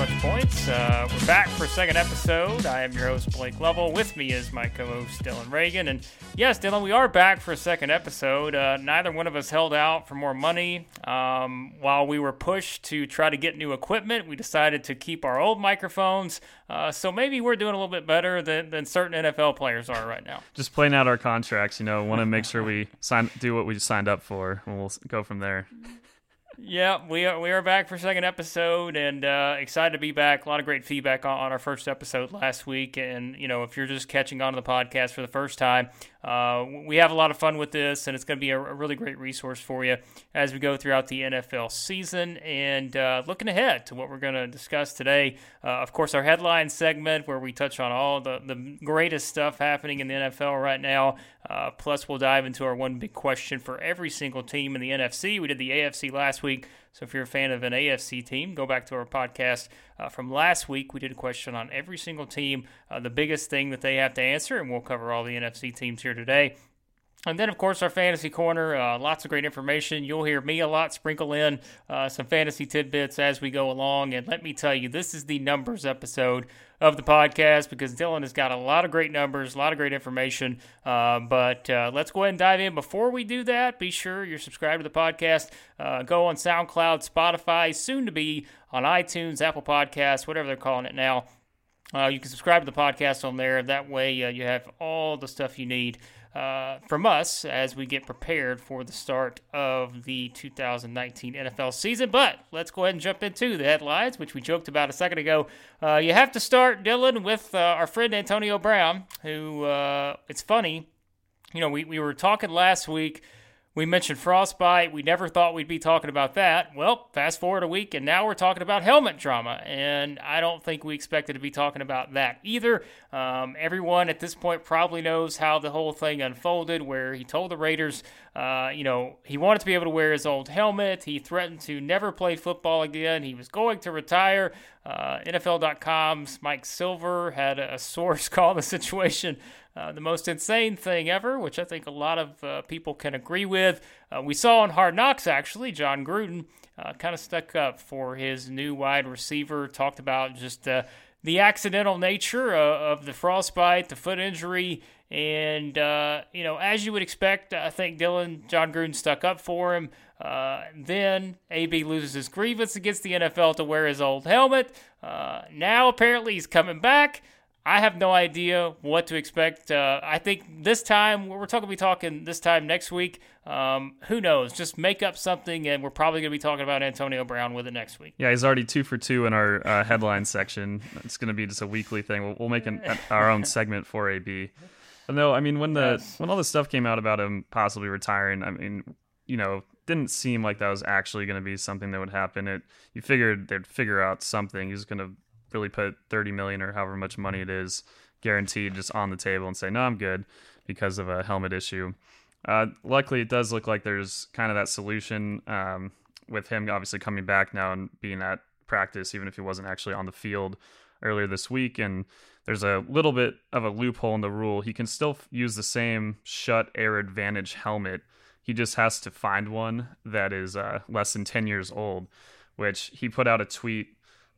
Points. Uh, we're back for a second episode. I am your host, Blake Lovell. With me is my co host, Dylan Reagan. And yes, Dylan, we are back for a second episode. Uh, neither one of us held out for more money. Um, while we were pushed to try to get new equipment, we decided to keep our old microphones. Uh, so maybe we're doing a little bit better than, than certain NFL players are right now. just playing out our contracts. You know, want to make sure we sign do what we signed up for, and we'll go from there. Yeah, we are we are back for second episode and uh, excited to be back. A lot of great feedback on, on our first episode last week, and you know if you're just catching on to the podcast for the first time, uh, we have a lot of fun with this, and it's going to be a, a really great resource for you as we go throughout the NFL season and uh, looking ahead to what we're going to discuss today. Uh, of course, our headline segment where we touch on all the the greatest stuff happening in the NFL right now. Uh, plus, we'll dive into our one big question for every single team in the NFC. We did the AFC last week. So if you're a fan of an AFC team, go back to our podcast uh, from last week. We did a question on every single team, uh, the biggest thing that they have to answer, and we'll cover all the NFC teams here today. And then, of course, our fantasy corner. Uh, lots of great information. You'll hear me a lot sprinkle in uh, some fantasy tidbits as we go along. And let me tell you, this is the numbers episode of the podcast because Dylan has got a lot of great numbers, a lot of great information. Uh, but uh, let's go ahead and dive in. Before we do that, be sure you're subscribed to the podcast. Uh, go on SoundCloud, Spotify, soon to be on iTunes, Apple Podcasts, whatever they're calling it now. Uh, you can subscribe to the podcast on there. That way, you have all the stuff you need uh, from us as we get prepared for the start of the 2019 NFL season. But let's go ahead and jump into the headlines, which we joked about a second ago. Uh, you have to start, Dylan, with uh, our friend Antonio Brown, who uh, it's funny. You know, we, we were talking last week. We mentioned frostbite. We never thought we'd be talking about that. Well, fast forward a week, and now we're talking about helmet drama. And I don't think we expected to be talking about that either. Um, everyone at this point probably knows how the whole thing unfolded, where he told the Raiders, uh, you know, he wanted to be able to wear his old helmet. He threatened to never play football again. He was going to retire. Uh, NFL.com's Mike Silver had a source call the situation uh, the most insane thing ever, which I think a lot of uh, people can agree with. Uh, we saw on Hard Knocks, actually, Jon Gruden uh, kind of stuck up for his new wide receiver, talked about just uh, the accidental nature of, of the frostbite, the foot injury, and, you know, as you would expect, I think Dylan, Jon Gruden stuck up for him. Then AB loses his grievance against the NFL to wear his old helmet. Now apparently he's coming back. I have no idea what to expect. Uh, I think this time we're talking be talking this time next week. Um, who knows? Just make up something, and we're probably going to be talking about Antonio Brown with it next week. Yeah, he's already two for two in our uh, headline section. It's going to be just a weekly thing. We'll, we'll make an, our own segment for AB. But no, I mean when the Yes. when all this stuff came out about him possibly retiring, I mean, you know, didn't seem like that was actually going to be something that would happen. It you figured they'd figure out something. He's going to really put 30 million or however much money it is guaranteed just on the table and say, "No, I'm good." because of a helmet issue. Uh, luckily, it does look like there's kind of that solution um, with him obviously coming back now and being at practice, even if he wasn't actually on the field earlier this week. And there's a little bit of a loophole in the rule. He can still use the same Schutt air advantage helmet. He just has to find one that is uh, less than 10 years old, which he put out a tweet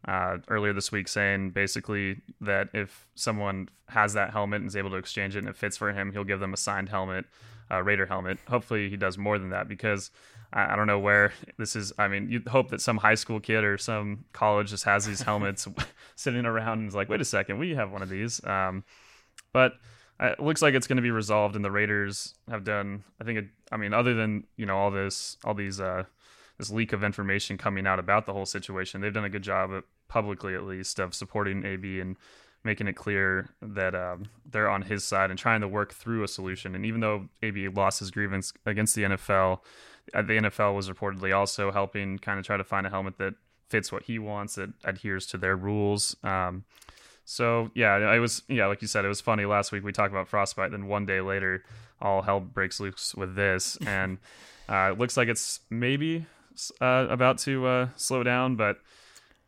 uh, earlier this week saying basically that if someone has that helmet and is able to exchange it and it fits for him, he'll give them a signed helmet. uh, Raider helmet. Hopefully, he does more than that because I, I don't know where this is. I mean, you'd hope that some high school kid or some college just has these helmets sitting around and is like, wait a second, we have one of these. Um, but uh, it looks like it's going to be resolved, and the Raiders have done. I think. It, I mean, other than you know all this, all these, uh, this leak of information coming out about the whole situation, they've done a good job, of, publicly at least, of supporting AB and making it clear that um, they're on his side and trying to work through a solution. And even though AB lost his grievance against the NFL, uh, the NFL was reportedly also helping kind of try to find a helmet that fits what he wants, that adheres to their rules. Um, so yeah, it was yeah, like you said, it was funny. Last week we talked about frostbite, then one day later, all hell breaks loose with this, and uh, it looks like it's maybe uh, about to uh, slow down, but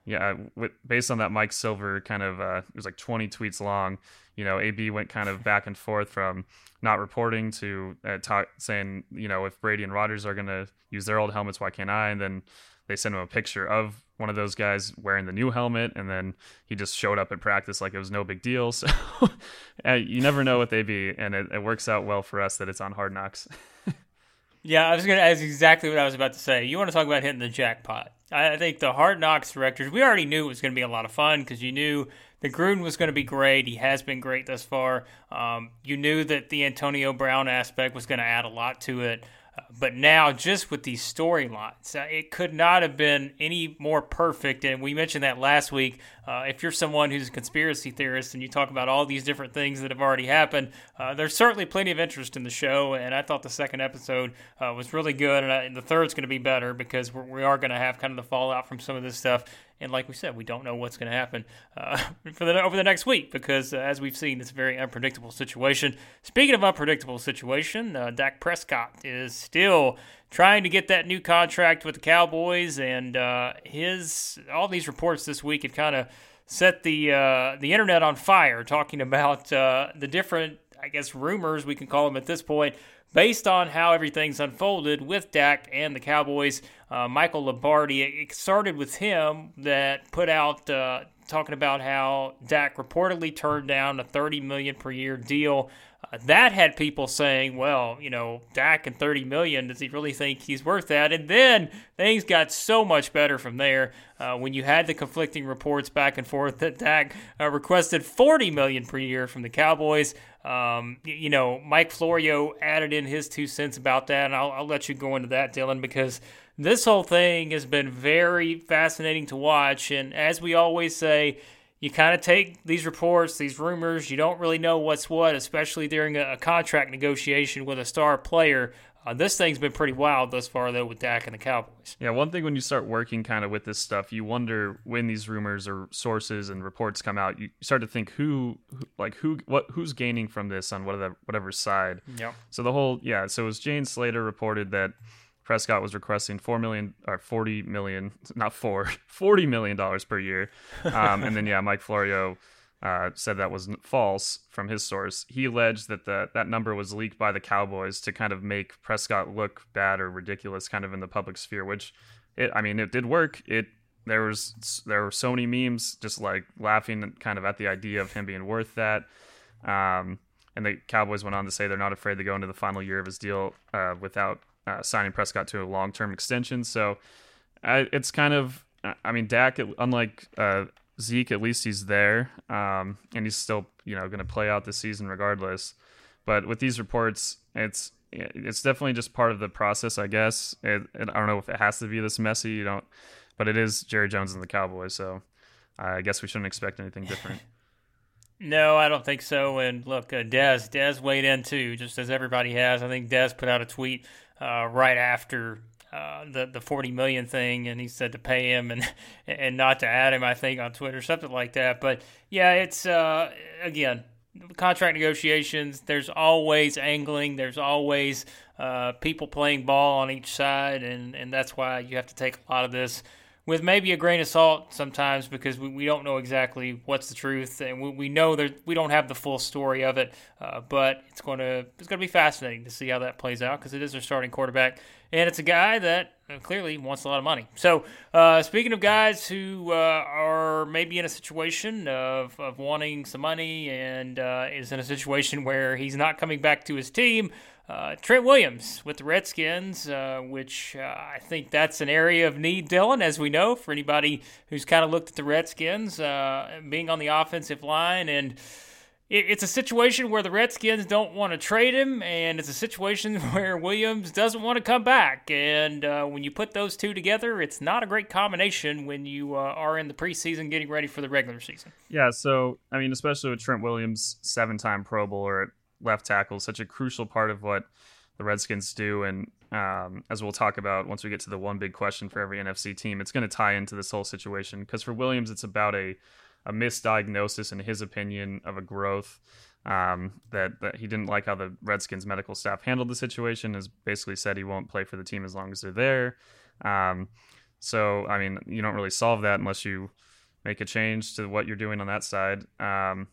yeah, with, based on that Mike Silver kind of uh, it was like 20 tweets long. You know, AB went kind of back and forth from not reporting to uh, talk, saying, you know, if Brady and Rodgers are going to use their old helmets, why can't I? And then they sent him a picture of one of those guys wearing the new helmet, and then he just showed up at practice like it was no big deal. So uh, you never know what they be, and it, it works out well for us that it's on Hard Knocks. yeah, I was gonna. That's exactly what I was about to say. You want to talk about hitting the jackpot? I think the Hard Knocks directors. We already knew it was going to be a lot of fun because you knew the Gruden was going to be great. He has been great thus far. Um, you knew that the Antonio Brown aspect was going to add a lot to it. But now, just with these storylines, uh, it could not have been any more perfect. And we mentioned that last week. Uh, if you're someone who's a conspiracy theorist and you talk about all these different things that have already happened, uh, there's certainly plenty of interest in the show. And I thought the second episode uh, was really good. And, I, and the third's going to be better because we're, we are going to have kind of the fallout from some of this stuff. And like we said, we don't know what's going to happen uh, for the over the next week because, uh, as we've seen, it's a very unpredictable situation. Speaking of unpredictable situation, uh, Dak Prescott is still trying to get that new contract with the Cowboys, and uh, his all these reports this week have kind of set the uh, the internet on fire, talking about uh, the different, I guess, rumors we can call them at this point based on how everything's unfolded with Dak and the Cowboys. Uh, Michael Lombardi, it started with him that put out uh, talking about how Dak reportedly turned down a 30 million per year deal. Uh, that had people saying, "Well, you know, Dak and 30 million, does he really think he's worth that?" And then things got so much better from there uh, when you had the conflicting reports back and forth that Dak uh, requested 40 million per year from the Cowboys. Um, you know, Mike Florio added in his two cents about that, and I'll, I'll let you go into that, Dylan, because this whole thing has been very fascinating to watch. And as we always say, you kind of take these reports, these rumors, you don't really know what's what, especially during a, a contract negotiation with a star player. Uh, this thing's been pretty wild thus far, though, with Dak and the Cowboys. Yeah, one thing when you start working kind of with this stuff, you wonder when these rumors or sources and reports come out. You start to think who, who like who, what, who's gaining from this on whatever whatever side. Yeah. So the whole yeah. So it was Jane Slater reported that Prescott was requesting four million or forty million, not four, forty million dollars per year, um, and then yeah, Mike Florio uh, said that was false from his source. He alleged that the, that number was leaked by the Cowboys to kind of make Prescott look bad or ridiculous, kind of in the public sphere. Which, it, I mean, it did work. It there was there were so many memes just like laughing kind of at the idea of him being worth that. Um, and the Cowboys went on to say they're not afraid to go into the final year of his deal uh, without uh, signing Prescott to a long term extension. So it's kind of, I mean, Dak, unlike uh, Zeke, at least he's there, um, and he's still you know going to play out the season regardless. But with these reports, it's it's definitely just part of the process, I guess. It, it, I don't know if it has to be this messy. You don't, but it is Jerry Jones and the Cowboys, so I guess we shouldn't expect anything different. No, I don't think so. And look, uh, Dez, Dez weighed in too, just as everybody has. I think Dez put out a tweet uh, right after uh, the the forty million thing, and he said to pay him and and not to add him. I think on Twitter, something like that. But yeah, it's uh, again contract negotiations. There's always angling. There's always uh, people playing ball on each side, and and that's why you have to take a lot of this with maybe a grain of salt sometimes because we, we don't know exactly what's the truth and we, we know that we don't have the full story of it uh, but it's going to it's going to be fascinating to see how that plays out because it is their starting quarterback and it's a guy that uh, clearly wants a lot of money so uh, speaking of guys who uh, are maybe in a situation of, of wanting some money and uh, is in a situation where he's not coming back to his team uh, Trent Williams with the Redskins, uh, which I think that's an area of need, Dylan, as we know, for anybody who's kind of looked at the Redskins being on the offensive line. And it's a situation where the Redskins don't want to trade him, and it's a situation where Williams doesn't want to come back. And uh, when you put those two together, it's not a great combination when you uh, are in the preseason getting ready for the regular season. Yeah, so I mean, especially with Trent Williams, seven-time Pro Bowler at left tackle, such a crucial part of what the Redskins do. And um, as we'll talk about once we get to the one big question for every NFC team, it's going to tie into this whole situation because for Williams, it's about a a misdiagnosis, in his opinion, of a growth. Um, that, that he didn't like how the Redskins medical staff handled the situation. Has basically said he won't play for the team as long as they're there. Um, so I mean, you don't really solve that unless you make a change to what you're doing on that side. Um,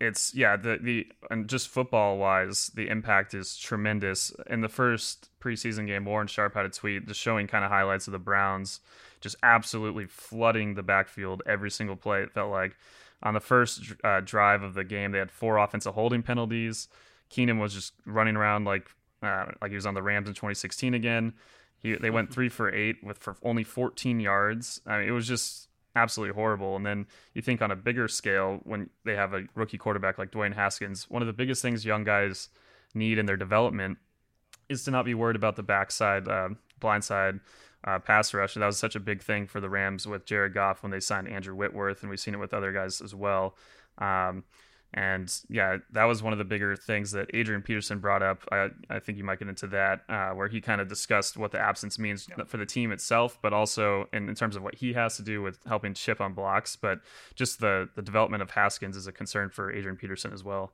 it's yeah, the the and just football wise, the impact is tremendous. In the first preseason game, Warren Sharp had a tweet just showing kind of highlights of the Browns just absolutely flooding the backfield every single play. It felt like on the first uh, drive of the game, they had four offensive holding penalties. Keenum was just running around like uh, like he was on the Rams in 2016 again. He they went three for eight with for only 14 yards. I mean, it was just absolutely horrible. And then you think on a bigger scale, when they have a rookie quarterback like Dwayne Haskins, one of the biggest things young guys need in their development is to not be worried about the backside, uh, blindside uh, pass rush. And that was such a big thing for the Rams with Jared Goff when they signed Andrew Whitworth, and we've seen it with other guys as well. Um, and yeah, that was one of the bigger things that Adrian Peterson brought up. I, I think you might get into that, uh, where he kind of discussed what the absence means yeah. for the team itself, but also in, in terms of what he has to do with helping chip on blocks. But just the, the development of Haskins is a concern for Adrian Peterson as well.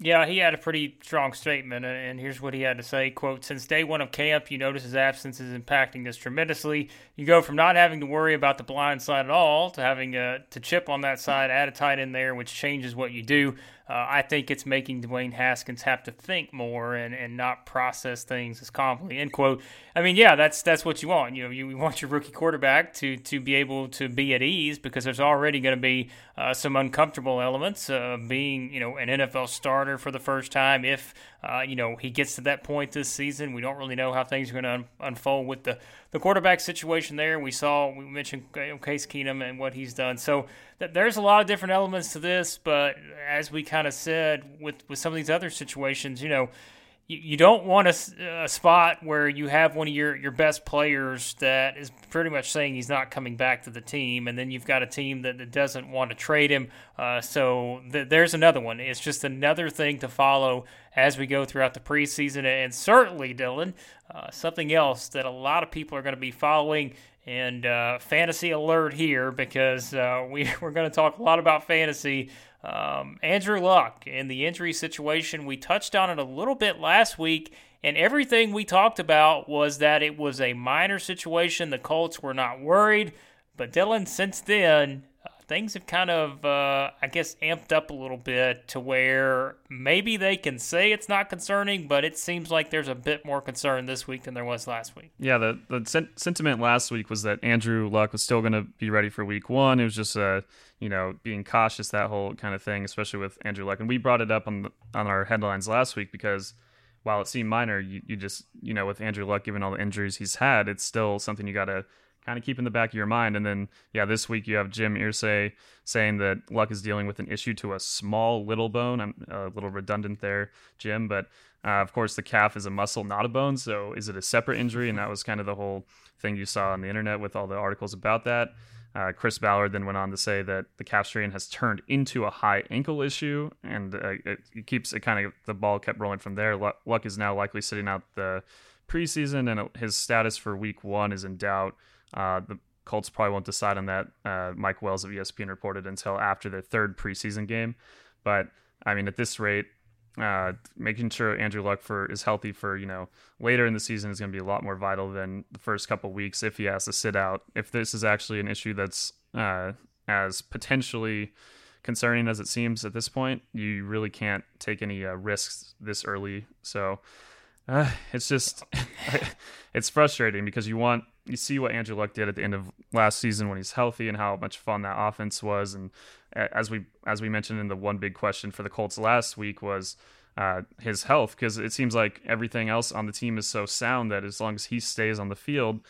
Yeah, he had a pretty strong statement, and here's what he had to say: "Quote: Since day one of camp, you notice his absence is impacting us tremendously. You go from not having to worry about the blind side at all to having uh, to chip on that side, add a tight end there, which changes what you do. Uh, I think it's making Dwayne Haskins have to think more and, and not process things as calmly." End quote. I mean, yeah, that's that's what you want. You know, you want your rookie quarterback to to be able to be at ease because there's already going to be uh, some uncomfortable elements of being you know an NFL starter for the first time. If uh, you know he gets to that point this season, we don't really know how things are going to un- unfold with the the quarterback situation there. We saw we mentioned Case Keenum and what he's done. So there's a lot of different elements to this, but as we kind of said with with some of these other situations, you know you, don't want a, a, spot where you have one of your, your best players that is pretty much saying he's not coming back to the team, and then you've got a team that, that doesn't want to trade him. Uh, so th- there's another one. It's just another thing to follow as we go throughout the preseason, and certainly, Dylan, uh, something else that a lot of people are going to be following. And uh, fantasy alert here because uh, we, we're going to talk a lot about fantasy um, Andrew Luck in the injury situation, we touched on it a little bit last week, and everything we talked about was that it was a minor situation. The Colts were not worried. But Dylan, since then, things have kind of, uh, I guess, amped up a little bit to where maybe they can say it's not concerning, but it seems like there's a bit more concern this week than there was last week. Yeah, the, the sen- sentiment last week was that Andrew Luck was still going to be ready for week one. It was just, uh, you know, being cautious, that whole kind of thing, especially with Andrew Luck. And we brought it up on, the, on our headlines last week because while it seemed minor, you, you just, you know, with Andrew Luck, given all the injuries he's had, it's still something you got to – kind of keep in the back of your mind. And then, yeah, this week you have Jim Irsay saying that Luck is dealing with an issue to a small little bone. I'm a little redundant there, Jim, but uh, of course the calf is a muscle, not a bone. So is it a separate injury? And that was kind of the whole thing you saw on the internet with all the articles about that. Uh, Chris Ballard then went on to say that the calf strain has turned into a high ankle issue, and uh, it, it, keeps it kind of the ball kept rolling from there. Luck is now likely sitting out the preseason, and his status for Week One is in doubt. Uh, the Colts probably won't decide on that. Uh, Mike Wells of ESPN reported until after their third preseason game. But I mean, at this rate, uh, making sure Andrew Luck for is healthy for you know later in the season is going to be a lot more vital than the first couple weeks if he has to sit out. If this is actually an issue that's uh, as potentially concerning as it seems at this point, you really can't take any uh, risks this early. So uh, it's just it's frustrating because you want you see what Andrew Luck did at the end of last season when he's healthy and how much fun that offense was. And as we as we mentioned in the one big question for the Colts last week was uh, his health because it seems like everything else on the team is so sound that as long as he stays on the field,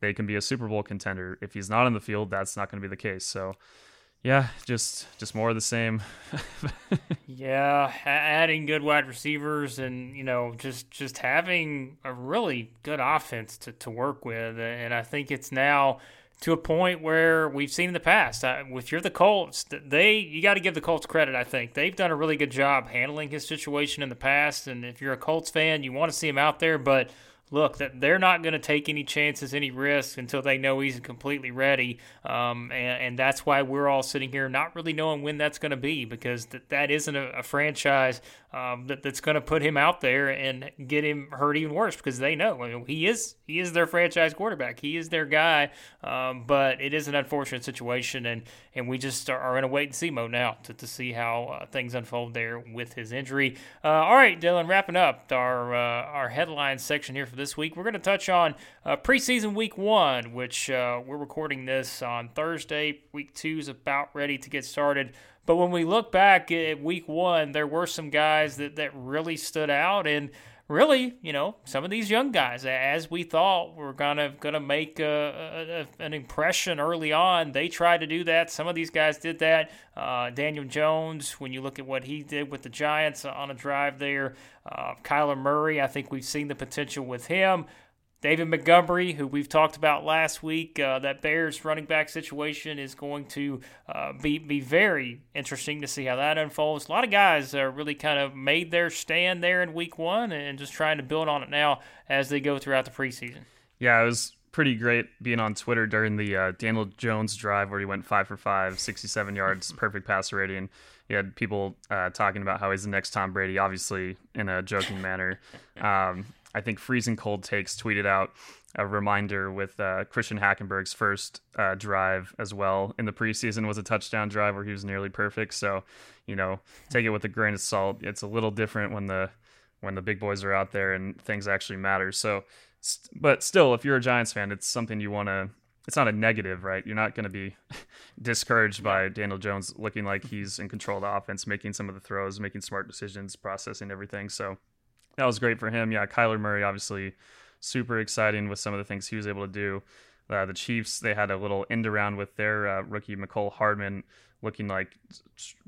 they can be a Super Bowl contender. If he's not on the field, that's not going to be the case. So, yeah, just just more of the same. yeah, adding good wide receivers and you know just just having a really good offense to, to work with, and I think it's now to a point where we've seen in the past. Uh, if you're the Colts, they you got to give the Colts credit. I think they've done a really good job handling his situation in the past. And if you're a Colts fan, you want to see him out there, but look, they're not going to take any chances, any risks until they know he's completely ready. Um, and, and, that's why we're all sitting here not really knowing when that's going to be because th- that isn't a, a franchise um, that, that's going to put him out there and get him hurt even worse because they know I mean, he is he is their franchise quarterback. He is their guy. Um, but it is an unfortunate situation, and and we just are, are in a wait and see mode now to, to see how uh, things unfold there with his injury. Uh, all right, Dylan, wrapping up our uh, our headline section here for this week, we're going to touch on uh, preseason week one, which uh, we're recording this on Thursday. Week two is about ready to get started. But when we look back at week one, there were some guys that, that really stood out. And really, you know, some of these young guys, as we thought were gonna gonna make a, a, an impression early on, they tried to do that. Some of these guys did that. Uh, Daniel Jones, when you look at what he did with the Giants on a drive there, uh, Kyler Murray, I think we've seen the potential with him. David Montgomery, who we've talked about last week, uh, that Bears running back situation is going to uh, be be very interesting to see how that unfolds. A lot of guys uh, really kind of made their stand there in Week One and just trying to build on it now as they go throughout the preseason. Yeah, it was pretty great being on Twitter during the uh, Daniel Jones drive where he went five for five, 67 yards, perfect passer rating. You had people uh, talking about how he's the next Tom Brady, obviously in a joking manner. Um, I think Freezing Cold Takes tweeted out a reminder with uh, Christian Hackenberg's first uh, drive as well in the preseason was a touchdown drive where he was nearly perfect. So, you know, take it with a grain of salt. It's a little different when the when the big boys are out there and things actually matter. So, st- but still, if you're a Giants fan, it's something you want to. It's not a negative, right? You're not going to be discouraged by Daniel Jones looking like he's in control of the offense, making some of the throws, making smart decisions, processing everything. So that was great for him. Yeah, Kyler Murray obviously super exciting with some of the things he was able to do. Uh, the Chiefs they had a little end around with their uh, rookie Mecole Hardman looking like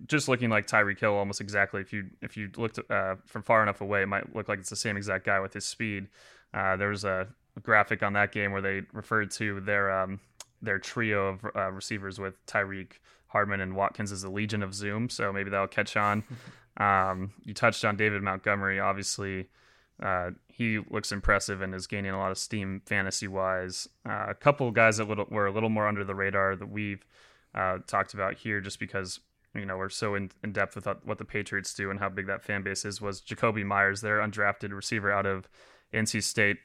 just looking like Tyreek Hill almost exactly. If you if you looked uh, from far enough away, it might look like it's the same exact guy with his speed. Uh, there was a graphic on that game where they referred to their um, their trio of uh, receivers with Tyreek, Hardman, and Watkins as a Legion of Zoom. So maybe that'll catch on. Um, you touched on David Montgomery. Obviously, uh, he looks impressive and is gaining a lot of steam fantasy wise. Uh, a couple guys that little, were a little more under the radar that we've uh, talked about here, just because you know we're so in, in depth with what the Patriots do and how big that fan base is. Was Jakobi Meyers, their undrafted receiver out of NC State,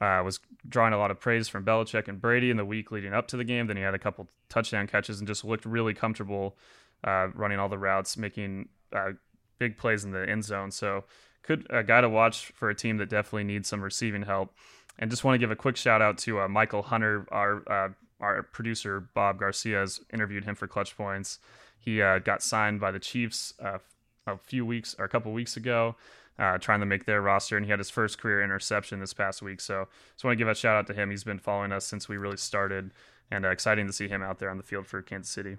uh, was drawing a lot of praise from Belichick and Brady in the week leading up to the game. Then he had a couple touchdown catches and just looked really comfortable uh, running all the routes, making uh, big plays in the end zone. So, could a guy to watch for a team that definitely needs some receiving help. And just want to give a quick shout out to uh, Michael Hunter, our uh, our producer Bob Garcia has interviewed him for Clutch Points. He uh, got signed by the Chiefs uh, a few weeks or a couple weeks ago, uh, trying to make their roster, and he had his first career interception this past week. So, just want to give a shout out to him. He's been following us since we really started, and uh, exciting to see him out there on the field for Kansas City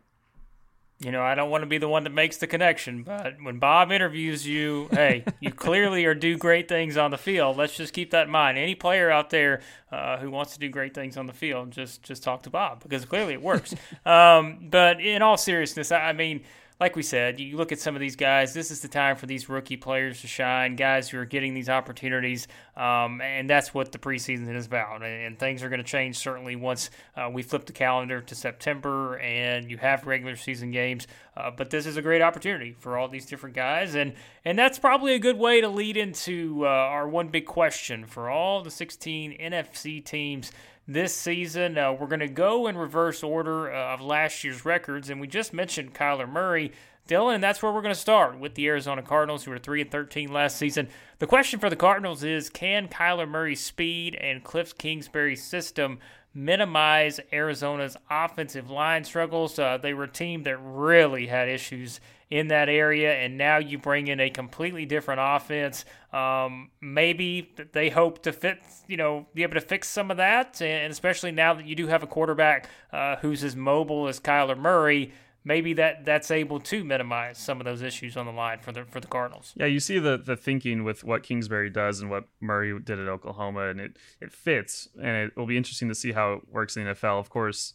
you know, I don't want to be the one that makes the connection, but when Bob interviews you, hey, you clearly are do great things on the field. Let's just keep that in mind. Any player out there uh, who wants to do great things on the field, just just talk to Bob because clearly it works. um, but in all seriousness, I, I mean like we said, you look at some of these guys. This is the time for these rookie players to shine, guys who are getting these opportunities, um, and that's what the preseason is about. And, things are going to change certainly once uh, we flip the calendar to September and you have regular season games. Uh, but this is a great opportunity for all these different guys, and and that's probably a good way to lead into uh, our one big question for all the 16 NFC teams this season. Uh, we're going to go in reverse order uh, of last year's records, and we just mentioned Kyler Murray. Dylan, that's where we're going to start with the Arizona Cardinals, who were 3 and 13 last season. The question for the Cardinals is can Kyler Murray's speed and Cliff Kingsbury's system minimize Arizona's offensive line struggles. Uh, they were a team that really had issues in that area, and now you bring in a completely different offense. Um, maybe they hope to fit, you know, be able to fix some of that, and especially now that you do have a quarterback uh, who's as mobile as Kyler Murray maybe that that's able to minimize some of those issues on the line for the for the Cardinals. Yeah, you see the the thinking with what Kingsbury does and what Murray did at Oklahoma, and it it fits, and it will be interesting to see how it works in the NFL. Of course,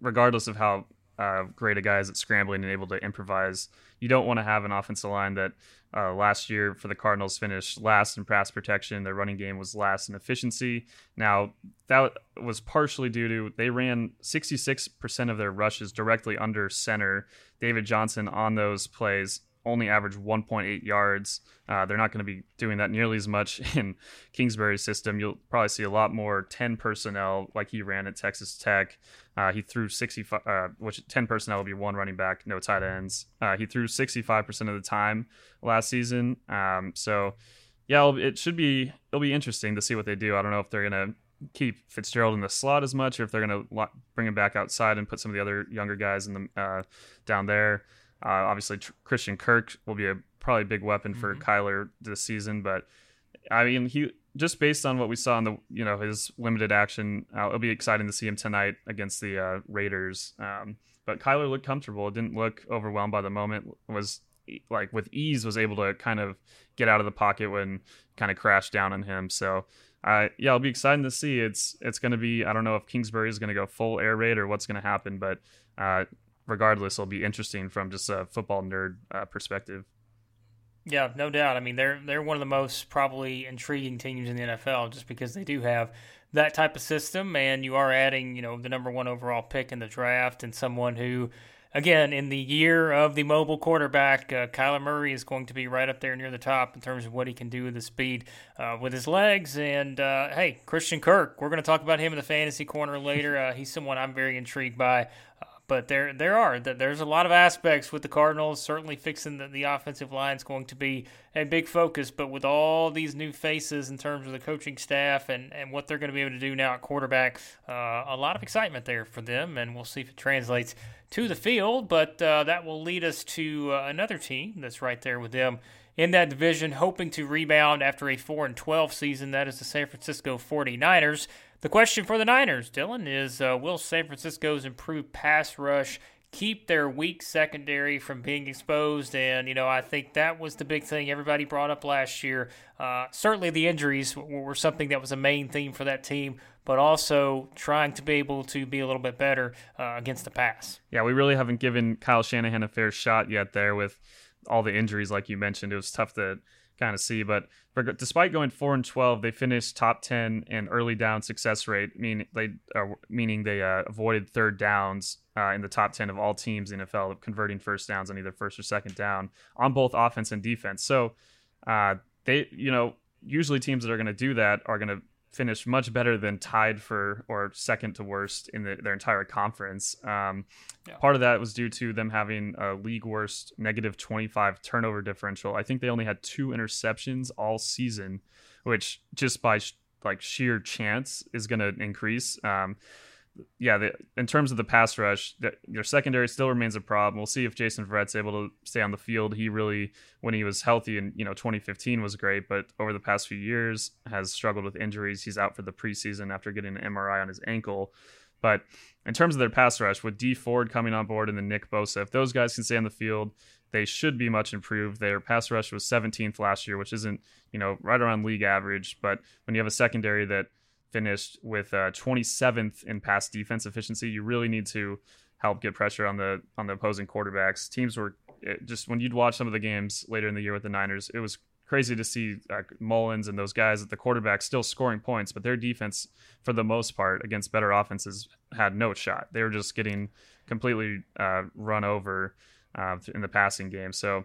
regardless of how uh, great a guy is at scrambling and able to improvise, you don't want to have an offensive line that uh, last year for the Cardinals finished last in pass protection. Their running game was last in efficiency. Now, that was partially due to they ran 66% of their rushes directly under center. David Johnson on those plays only average 1.8 yards. Uh, they're not going to be doing that nearly as much in Kingsbury's system. You'll probably see a lot more 10 personnel like he ran at Texas Tech. Uh, he threw 65, uh, which 10 personnel would be one running back, no tight ends. Uh, he threw 65% of the time last season. Um, so, yeah, it should be it'll be interesting to see what they do. I don't know if they're going to keep Fitzgerald in the slot as much, or if they're going to bring him back outside and put some of the other younger guys in the uh, down there. Uh, obviously, tr- Christian Kirk will be a probably big weapon for mm-hmm. Kyler this season, but I mean, he just based on what we saw in the you know his limited action, uh, it'll be exciting to see him tonight against the uh, Raiders. Um, but Kyler looked comfortable. It didn't look overwhelmed by the moment. Was like with ease was able to kind of get out of the pocket when kind of crashed down on him. So. Uh, yeah, it'll be exciting to see. It's it's going to be. I don't know if Kingsbury is going to go full air raid or what's going to happen, but uh, regardless, it'll be interesting from just a football nerd uh, perspective. Yeah, no doubt. I mean, they're they're one of the most probably intriguing teams in the NFL just because they do have that type of system, and you are adding, you know, the number one overall pick in the draft and someone who, again, in the year of the mobile quarterback, uh, Kyler Murray is going to be right up there near the top in terms of what he can do with the speed uh, with his legs. And uh, hey, Christian Kirk, we're going to talk about him in the fantasy corner later. Uh, he's someone I'm very intrigued by. But there, there are there's a lot of aspects with the Cardinals. Certainly, fixing the, the offensive line is going to be a big focus. But with all these new faces in terms of the coaching staff and, and what they're going to be able to do now at quarterback, uh, a lot of excitement there for them. And we'll see if it translates to the field. But uh, that will lead us to uh, another team that's right there with them in that division, hoping to rebound after a 4 and 12 season. That is the San Francisco 49ers. The question for the Niners, Dylan, is uh, will San Francisco's improved pass rush keep their weak secondary from being exposed? And, you know, I think that was the big thing everybody brought up last year. Uh, certainly the injuries were something that was a main theme for that team, but also trying to be able to be a little bit better uh, against the pass. Yeah, we really haven't given Kyle Shanahan a fair shot yet there with all the injuries, like you mentioned. It was tough to kind of see. But despite going four and twelve, they finished top ten in early down success rate, meaning they uh, meaning they uh, avoided third downs uh, in the top ten of all teams in NFL, converting first downs on either first or second down on both offense and defense. So uh, they, you know, usually teams that are going to do that are going to finished much better than tied for or second to worst in the, their entire conference. Um, yeah. Part of that was due to them having a league worst negative 25 turnover differential. I think they only had two interceptions all season, which just by sh- like sheer chance is going to increase. Um, yeah, the, in terms of the pass rush, the, your secondary still remains a problem. We'll see if Jason Verrett's able to stay on the field. He really, when he was healthy in you know 2015, was great, but over the past few years has struggled with injuries. He's out for the preseason after getting an MRI on his ankle. But in terms of their pass rush, with Dee Ford coming on board and then Nick Bosa, if those guys can stay on the field, they should be much improved. Their pass rush was 17th last year, which isn't you know right around league average. But when you have a secondary that finished with uh, 27th in pass defense efficiency. You really need to help get pressure on the on the opposing quarterbacks. Teams were just when you'd watch some of the games later in the year with the Niners, it was crazy to see uh, Mullens and those guys at the quarterback still scoring points, but their defense, for the most part, against better offenses, had no shot. They were just getting completely uh, run over uh, in the passing game. So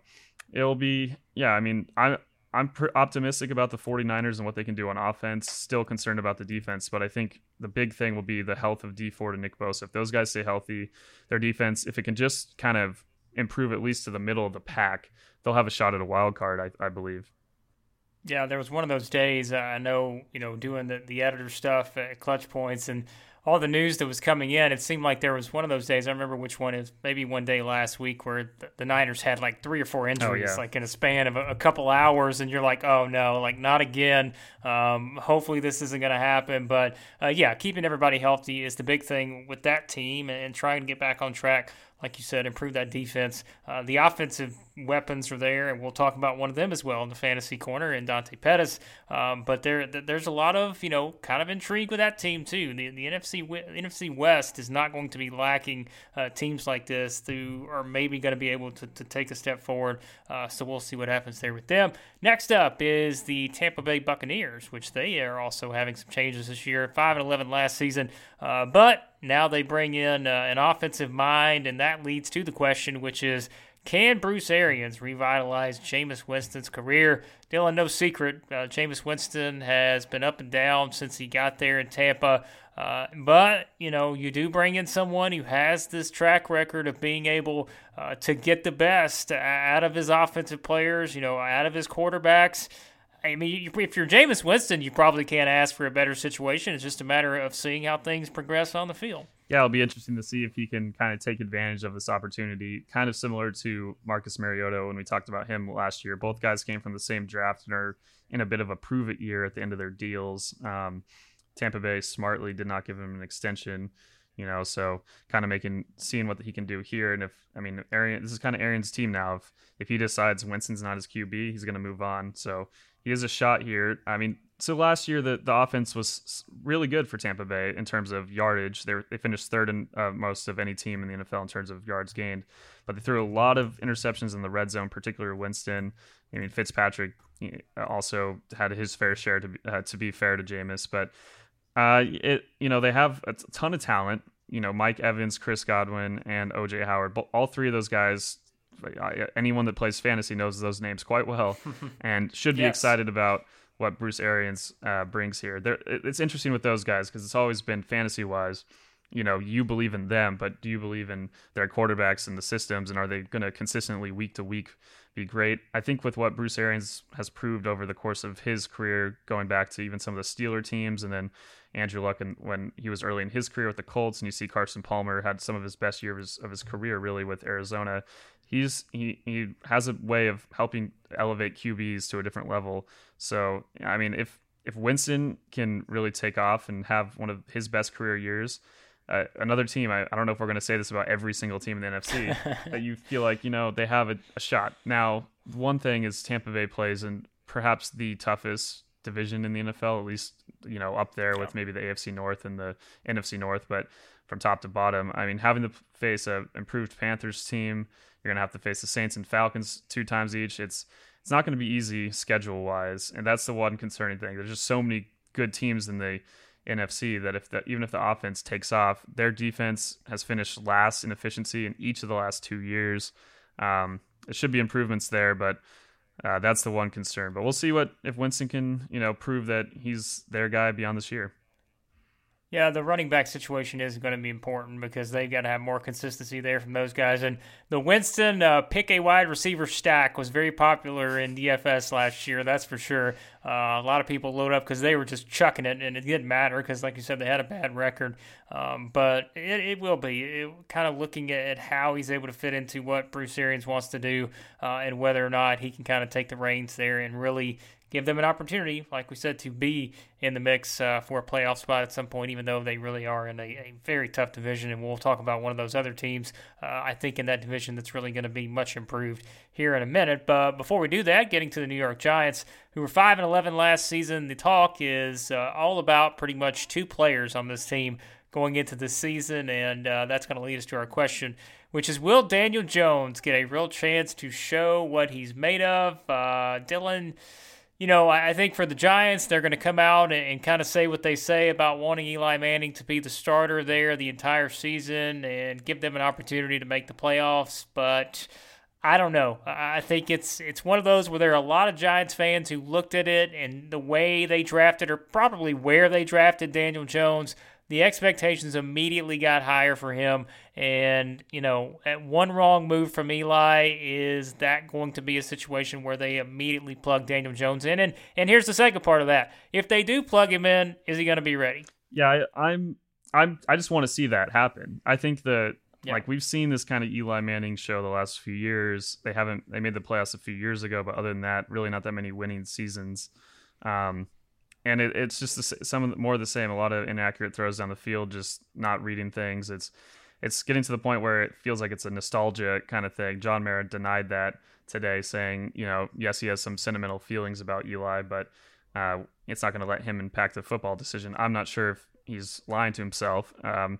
it'll be, yeah. I mean, I I'm pr- optimistic about the 49ers and what they can do on offense. Still concerned about the defense, but I think the big thing will be the health of Dee Ford and Nick Bosa. If those guys stay healthy, their defense, if it can just kind of improve at least to the middle of the pack, they'll have a shot at a wild card, I, I believe. Yeah, there was one of those days uh, I know, you know, doing the, the editor stuff at Clutch Points and all the news that was coming in, it seemed like there was one of those days. I remember which one is maybe one day last week where the, the Niners had like three or four injuries, oh, yeah. like in a span of a, a, couple hours, and you're like, oh no, like not again. Um, hopefully this isn't going to happen. But uh, yeah, keeping everybody healthy is the big thing with that team, and, and trying to get back on track like you said, improve that defense. Uh, the offensive weapons are there, and we'll talk about one of them as well in the fantasy corner in Dante Pettis. Um, but there, there's a lot of you know kind of intrigue with that team too. The, the NFC NFC West is not going to be lacking uh, teams like this who are maybe going to be able to, to take a step forward. Uh, so we'll see what happens there with them. Next up is the Tampa Bay Buccaneers, which they are also having some changes this year. Five and eleven last season, uh, but now they bring in uh, an offensive mind, and that leads to the question, which is can Bruce Arians revitalize Jameis Winston's career? Dylan, no secret, uh, Jameis Winston has been up and down since he got there in Tampa. Uh, but, you know, you do bring in someone who has this track record of being able uh, to get the best out of his offensive players, you know, out of his quarterbacks. I mean, if you're Jameis Winston, you probably can't ask for a better situation. It's just a matter of seeing how things progress on the field. Yeah, it'll be interesting to see if he can kind of take advantage of this opportunity. Kind of similar to Marcus Mariota when we talked about him last year. Both guys came from the same draft and are in a bit of a prove it year at the end of their deals. Um, Tampa Bay smartly did not give him an extension you know so kind of making seeing what he can do here and if i mean arian this is kind of arian's team now if if he decides winston's not his qb he's going to move on so he has a shot here. I mean, so last year the, the offense was really good for Tampa Bay in terms of yardage. They they finished third in uh, most of any team in the NFL in terms of yards gained, but they threw a lot of interceptions in the red zone, particularly Winston. I mean, Fitzpatrick also had his fair share to be, uh, to be fair to Jameis, but uh, it you know they have a ton of talent. You know, Mike Evans, Chris Godwin, and OJ Howard. But all three of those guys anyone that plays fantasy knows those names quite well and should be yes. excited about what Bruce Arians uh, brings here. There, it's interesting with those guys because it's always been fantasy wise. You know, you believe in them, but do you believe in their quarterbacks and the systems, and are they going to consistently week to week be great? I think with what Bruce Arians has proved over the course of his career, going back to even some of the Steeler teams, and then Andrew Luck and when he was early in his career with the Colts, and you see Carson Palmer had some of his best years of his career really with Arizona he's he he has a way of helping elevate QBs to a different level. So I mean, if if Winston can really take off and have one of his best career years, uh, another team, I, I don't know if we're going to say this about every single team in the NFC, that you feel like, you know, they have a, a, shot. Now, one thing is Tampa Bay plays in perhaps the toughest division in the NFL, at least, you know, up there with maybe the AFC North and the NFC North, but from top to bottom, I mean, having to face a improved Panthers team, you're gonna have to face the Saints and Falcons two times each. It's it's not going to be easy schedule wise, and that's the one concerning thing. There's just so many good teams in the NFC that if the, even if the offense takes off, their defense has finished last in efficiency in each of the last two years. Um, it should be improvements there, but uh, that's the one concern. But we'll see what if Winston can you know prove that he's their guy beyond this year. Yeah, the running back situation is going to be important because they've got to have more consistency there from those guys. And the Winston uh, pick a wide receiver stack was very popular in DFS last year, that's for sure. Uh, a lot of people load up because they were just chucking it, and it didn't matter because, like you said, they had a bad record. Um, but it, it, will be it, kind of looking at how he's able to fit into what Bruce Arians wants to do uh, and whether or not he can kind of take the reins there and really give them an opportunity, like we said, to be in the mix uh, for a playoff spot at some point, even though they really are in a, a very tough division. And we'll talk about one of those other teams, uh, I think, in that division that's really going to be much improved here in a minute. But before we do that, getting to the New York Giants, who were 5 and 11 last season, the talk is uh, all about pretty much two players on this team going into the season. And uh, that's going to lead us to our question which is will Daniel Jones get a real chance to show what he's made of? Uh, Dylan, you know, I think for the Giants, they're going to come out and, and, kind of say what they say about wanting Eli Manning to be the starter there the entire season and give them an opportunity to make the playoffs. But I don't know. I think it's it's one of those where there are a lot of Giants fans who looked at it and the way they drafted, or probably where they drafted Daniel Jones, the expectations immediately got higher for him. And, you know, at one wrong move from Eli, is that going to be a situation where they immediately plug Daniel Jones in? And and here's the second part of that. If they do plug him in, is he going to be ready? Yeah, I, I'm I'm I just want to see that happen. I think that Yeah. like we've seen this kind of Eli Manning show the last few years. They haven't they made the playoffs a few years ago, but other than that, really not that many winning seasons. Um, and it, it's just the, some of the, more of the same. A lot of inaccurate throws down the field, just not reading things. It's it's getting to the point where it feels like it's a nostalgia kind of thing. John Merritt denied that today, saying, you know, yes, he has some sentimental feelings about Eli, but uh, it's not going to let him impact the football decision. I'm not sure if he's lying to himself, um,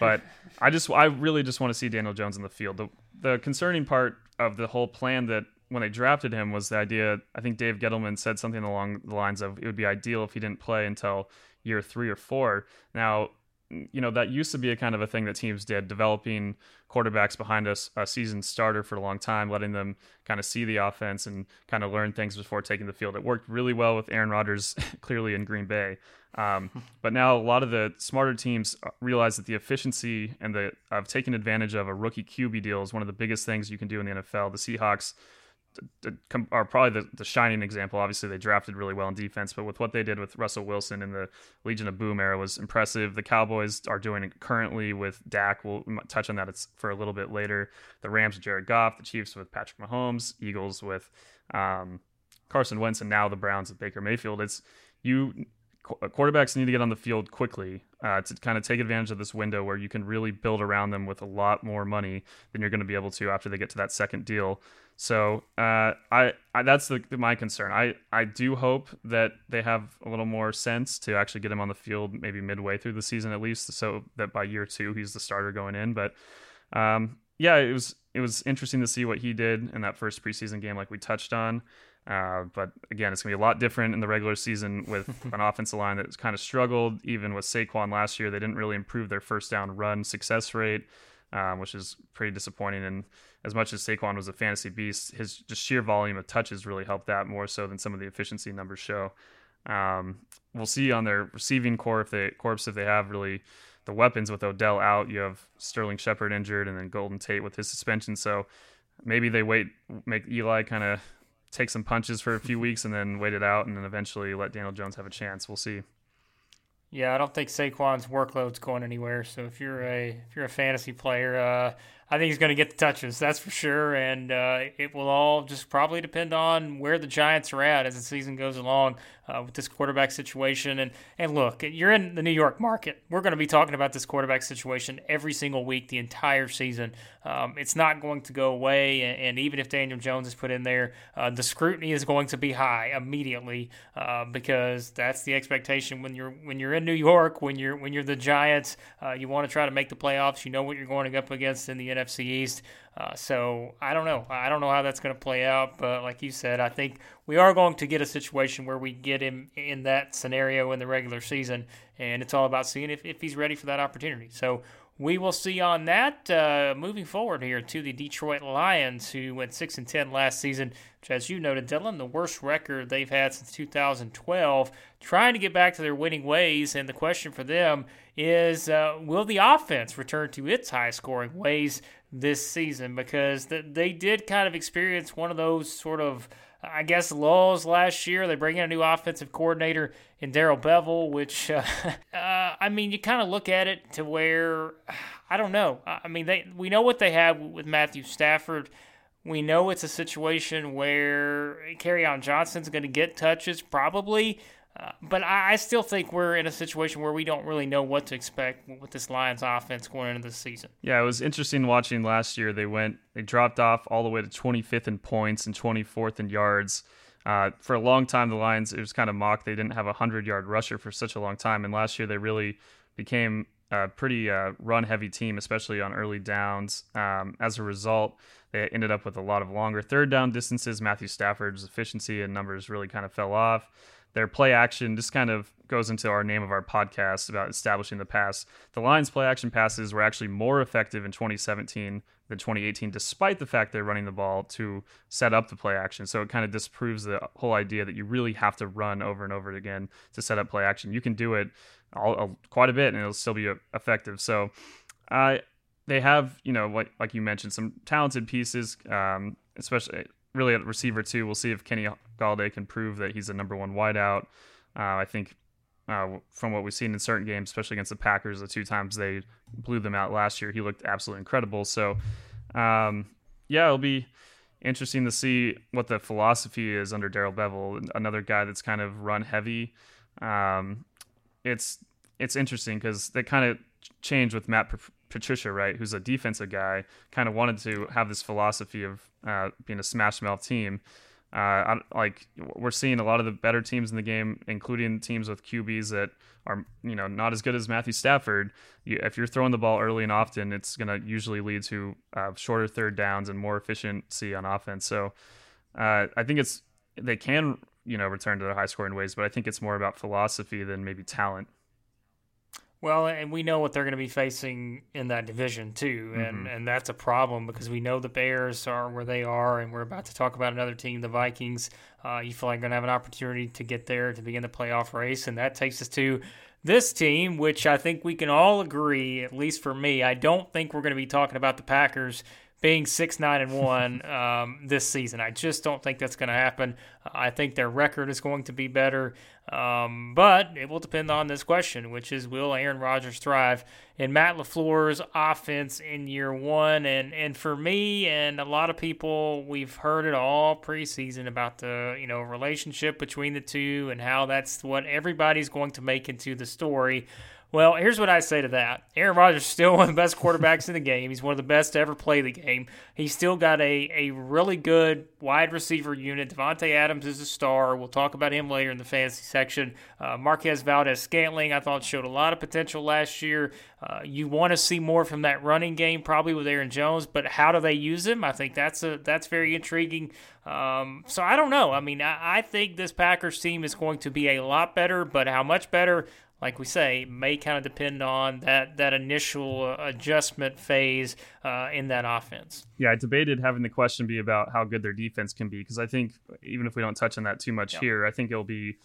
but I just, I really just want to see Daniel Jones in the field. The, the concerning part of the whole plan that when they drafted him was the idea. I think Dave Gettleman said something along the lines of it would be ideal if he didn't play until year three or four. Now, you know that used to be a kind of a thing that teams did developing quarterbacks behind us a season starter for a long time letting them kind of see the offense and kind of learn things before taking the field it worked really well with aaron rodgers clearly in green bay um, but now a lot of the smarter teams realize that the efficiency and the of taking advantage of a rookie qb deal is one of the biggest things you can do in the nfl the seahawks are probably the, the shining example. Obviously, they drafted really well in defense, but with what they did with Russell Wilson in the Legion of Boom era was impressive. The Cowboys are doing it currently with Dak. We'll touch on that it's for a little bit later. The Rams with Jared Goff, the Chiefs with Patrick Mahomes, Eagles with um, Carson Wentz, and now the Browns with Baker Mayfield. It's you quarterbacks need to get on the field quickly uh, to kind of take advantage of this window where you can really build around them with a lot more money than you're going to be able to after they get to that second deal. So uh, I, I that's the, my concern. I, I do hope that they have a little more sense to actually get him on the field maybe midway through the season at least, so that by year two he's the starter going in. But um, yeah, it was it was interesting to see what he did in that first preseason game, like we touched on. Uh, but again, it's gonna be a lot different in the regular season with an offensive line that's kind of struggled. Even with Saquon last year, they didn't really improve their first down run success rate, um, which is pretty disappointing. And as much as Saquon was a fantasy beast, his just sheer volume of touches really helped that more so than some of the efficiency numbers show. Um, we'll see on their receiving core if they corps if they have really the weapons with Odell out. You have Sterling Shepard injured, and then Golden Tate with his suspension. So maybe they wait, make Eli kind of take some punches for a few weeks, and then wait it out, and then eventually let Daniel Jones have a chance. We'll see. Yeah, I don't think Saquon's workload's going anywhere. So if you're a if you're a fantasy player, uh, I think he's going to get the touches. That's for sure. And uh, it will all just probably depend on where the Giants are at as the season goes along uh, with this quarterback situation. And and look, you're in the New York market. We're going to be talking about this quarterback situation every single week, the entire season. Um, it's not going to go away. And, and even if Daniel Jones is put in there, uh, the scrutiny is going to be high immediately uh, because that's the expectation when you're when you're in New York, when you're when you're the Giants. Uh, you want to try to make the playoffs. You know what you're going up against in the NFC East. Uh, so I don't know. I don't know how that's going to play out. But like you said, I think we are going to get a situation where we get him in that scenario in the regular season, and it's all about seeing if, if he's ready for that opportunity. So we will see on that. Uh, moving forward here to the Detroit Lions, who went six and ten last season, which, as you noted, Dylan, the worst record they've had since 2012. Trying to get back to their winning ways, and the question for them is: uh, Will the offense return to its high-scoring ways this season? Because th- they did kind of experience one of those sort of I guess lulls last year. They bring in a new offensive coordinator in Darrell Bevell, which uh, uh, I mean, you kind of look at it to where I don't know. I mean, they we know what they have with Matthew Stafford. We know it's a situation where on Johnson's going to get touches probably. Uh, but I, I still think we're in a situation where we don't really know what to expect with this Lions offense going into the season. Yeah, it was interesting watching last year. They went, they dropped off all the way to 25th in points and 24th in yards. Uh, for a long time, the Lions, it was kind of mocked. They didn't have a 100 yard rusher for such a long time. And last year, they really became a pretty uh, run heavy team, especially on early downs. Um, as a result, they ended up with a lot of longer third down distances. Matthew Stafford's efficiency and numbers really kind of fell off their play action just kind of goes into our name of our podcast about establishing the pass. The Lions' play action passes were actually more effective in 2017 than 2018, despite the fact they're running the ball to set up the play action. So it kind of disproves the whole idea that you really have to run over and over again to set up play action. You can do it all, all, quite a bit and it'll still be effective. So uh, they have, you know, like, like you mentioned, some talented pieces, um, especially really at receiver too. We'll see if Kenny Golladay can prove that he's a number one wideout. Uh, I think uh, from what we've seen in certain games, especially against the Packers. The two times they blew them out last year, he looked absolutely incredible. So, um, yeah, it'll be interesting to see what the philosophy is under Darrell Bevell, another guy that's kind of run heavy. Um, it's it's interesting because they kind of changed with Matt Patricia, right? Who's a defensive guy, kind of wanted to have this philosophy of uh, being a smash mouth team. Uh, like we're seeing a lot of the better teams in the game, including teams with QBs that are you know not as good as Matthew Stafford. You, if you're throwing the ball early and often, it's going to usually lead to uh, shorter third downs and more efficiency on offense. So uh, I think it's they can you know return to their high scoring ways, but I think it's more about philosophy than maybe talent. Well, and we know what they're going to be facing in that division too, and mm-hmm. and that's a problem because we know the Bears are where they are, and we're about to talk about another team, the Vikings. Uh, you feel like going to have an opportunity to get there to begin the playoff race, and that takes us to this team, which I think we can all agree, at least for me, I don't think we're going to be talking about the Packers being six nine and one um, this season. I just don't think that's going to happen. I think their record is going to be better, um, but it will depend on this question, which is will Aaron Rodgers thrive in Matt LaFleur's offense in year one? And and for me and a lot of people, we've heard it all preseason about the you know relationship between the two and how that's what everybody's going to make into the story. Well, here's what I say to that. Aaron Rodgers is still one of the best quarterbacks in the game. He's one of the best to ever play the game. He's still got a, a really good wide receiver unit. Davante Adams is a star. We'll talk about him later in the fantasy section. Uh, Marquez Valdes-Scantling, I thought, showed a lot of potential last year. Uh, you want to see more from that running game, probably with Aaron Jones, but how do they use him? I think that's a that's very intriguing. Um, so I don't know. I mean, I, I think this Packers team is going to be a lot better, but how much better? Like we say, may kind of depend on that that initial adjustment phase uh, in that offense. Yeah, I debated having the question be about how good their defense can be because I think even if we don't touch on that too much here, I think it'll be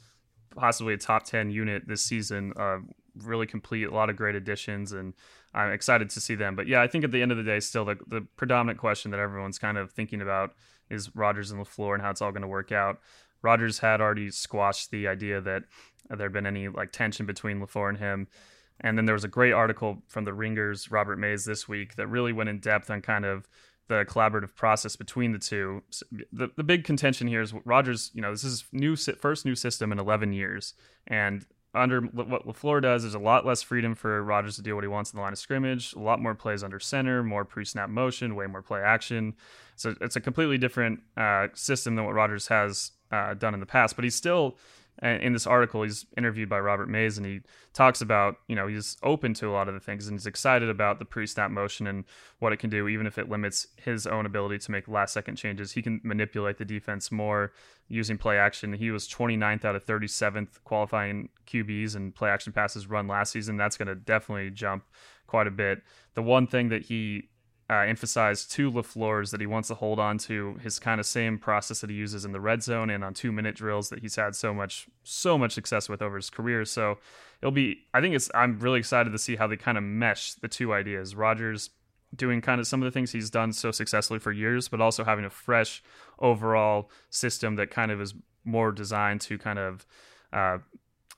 possibly a top ten unit this season. Uh, really complete, a lot of great additions, and I'm excited to see them. But yeah, I think at the end of the day, still the the predominant question that everyone's kind of thinking about is Rodgers and LaFleur and how it's all going to work out. Rodgers had already squashed the idea that there had been any like tension between LaFleur and him. And then there was a great article from the Ringers, Robert Mays, this week that really went in depth on kind of the collaborative process between the two. The, the big contention here is Rodgers, you know, this is new first new system in 11 years. And under what LaFleur does, there's a lot less freedom for Rodgers to do what he wants in the line of scrimmage, a lot more plays under center, more pre snap motion, way more play action. So it's a completely different uh, system than what Rodgers has uh, done in the past, but he's still in this article he's interviewed by robert mays and he talks about you know he's open to a lot of the things and he's excited about the pre-snap motion and what it can do even if it limits his own ability to make last second changes. He can manipulate the defense more using play action. He was 29th out of 37th qualifying qbs and play action passes run last season. That's going to definitely jump quite a bit. The one thing that he uh, emphasized to LaFleur's that he wants to hold on to his kind of same process that he uses in the red zone and on two minute drills that he's had so much so much success with over his career. So it'll be I think it's I'm really excited to see how they kind of mesh the two ideas. Rodgers doing kind of some of the things he's done so successfully for years, but also having a fresh overall system that kind of is more designed to kind of uh,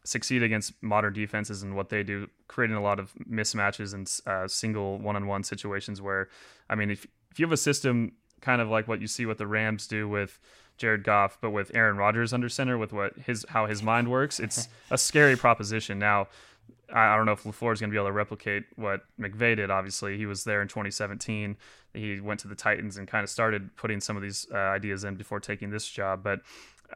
succeed against modern defenses and what they do, creating a lot of mismatches and uh, single one-on-one situations. Where, I mean, if if you have a system kind of like what you see what the Rams do with Jared Goff, but with Aaron Rodgers under center, with what his how his mind works, it's a scary proposition. Now, I don't know if LaFleur is going to be able to replicate what McVay did. Obviously, he was there in 2017. He went to the Titans and kind of started putting some of these uh, ideas in before taking this job. But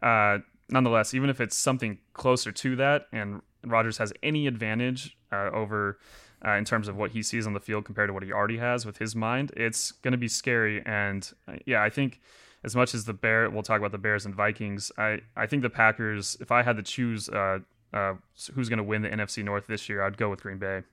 uh, nonetheless, even if it's something closer to that, and Rodgers has any advantage uh, over uh, in terms of what he sees on the field compared to what he already has with his mind, it's going to be scary. And uh, yeah, I think as much as the Bear, we'll talk about the Bears and Vikings. I I think the Packers. If I had to choose uh, uh, who's going to win the NFC North this year, I'd go with Green Bay.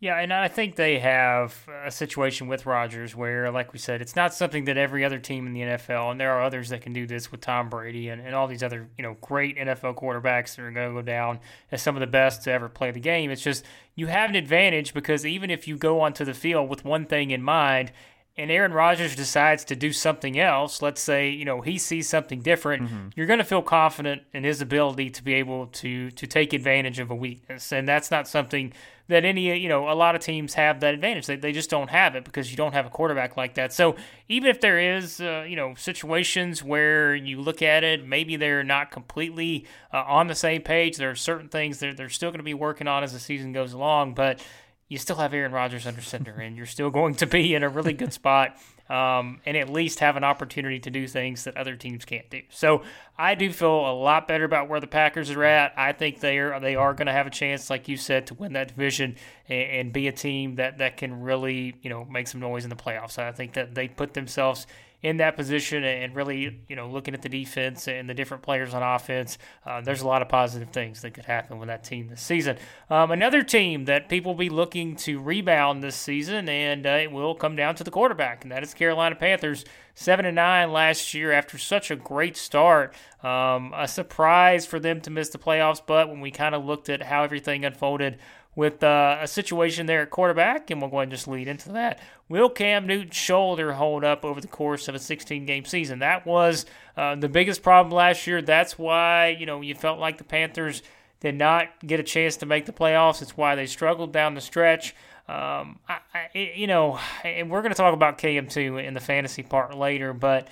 Yeah, and I think they have a situation with Rodgers where, like we said, it's not something that every other team in the NFL, and there are others that can do this with Tom Brady and, and all these other, you know, great NFL quarterbacks that are going to go down as some of the best to ever play the game. It's just you have an advantage because even if you go onto the field with one thing in mind and Aaron Rodgers decides to do something else, let's say, you know, he sees something different, mm-hmm. you're going to feel confident in his ability to be able to to take advantage of a weakness. And that's not something that any, you know, a lot of teams have that advantage. They, they just don't have it because you don't have a quarterback like that. So even if there is, uh, you know, situations where you look at it, maybe they're not completely uh, on the same page. There are certain things that they're still going to be working on as the season goes along. But you still have Aaron Rodgers under center, and you're still going to be in a really good spot um, and at least have an opportunity to do things that other teams can't do. So I do feel a lot better about where the Packers are at. I think they are they are going to have a chance, like you said, to win that division and, and be a team that that can really you know make some noise in the playoffs. I think that they put themselves in that position and really, you know, looking at the defense and the different players on offense, uh, there's a lot of positive things that could happen with that team this season. Um, another team that people will be looking to rebound this season, and uh, it will come down to the quarterback, and that is Carolina Panthers. Seven and nine last year after such a great start. Um, a surprise for them to miss the playoffs, but when we kind of looked at how everything unfolded with uh, a situation there at quarterback, and we'll go ahead and just lead into that. Will Cam Newton's shoulder hold up over the course of a 16 game season? That was uh, the biggest problem last year. That's why, you know, you felt like the Panthers did not get a chance to make the playoffs. It's why they struggled down the stretch. Um, I, I, you know, and we're going to talk about KM2 in the fantasy part later, but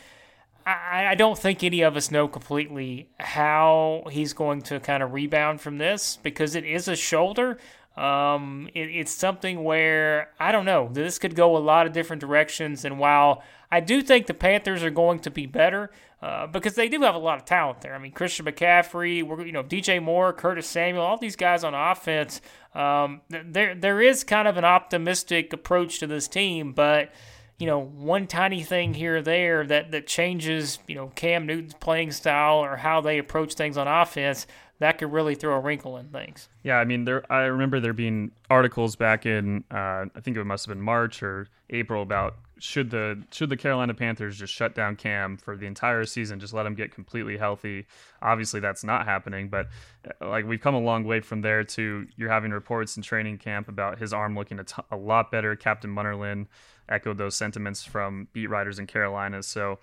I, I don't think any of us know completely how he's going to kind of rebound from this because it is a shoulder. Um, it, it's something where I don't know. This could go a lot of different directions. And while I do think the Panthers are going to be better uh, because they do have a lot of talent there. I mean, Christian McCaffrey, you know, DJ Moore, Curtis Samuel, all these guys on offense. Um, there there is kind of an optimistic approach to this team, but you know, one tiny thing here or there that that changes, you know, Cam Newton's playing style or how they approach things on offense that could really throw a wrinkle in things. Yeah, I mean, there. I remember there being articles back in, uh, I think it must have been March or April about should the should the Carolina Panthers just shut down Cam for the entire season, just let him get completely healthy. Obviously, that's not happening, but uh, like we've come a long way from there to you're having reports in training camp about his arm looking a, t- a lot better. Captain Munnerlyn echoed those sentiments from beat writers in Carolina. So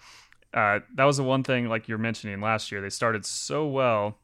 uh, that was the one thing, like you're mentioning last year, they started so well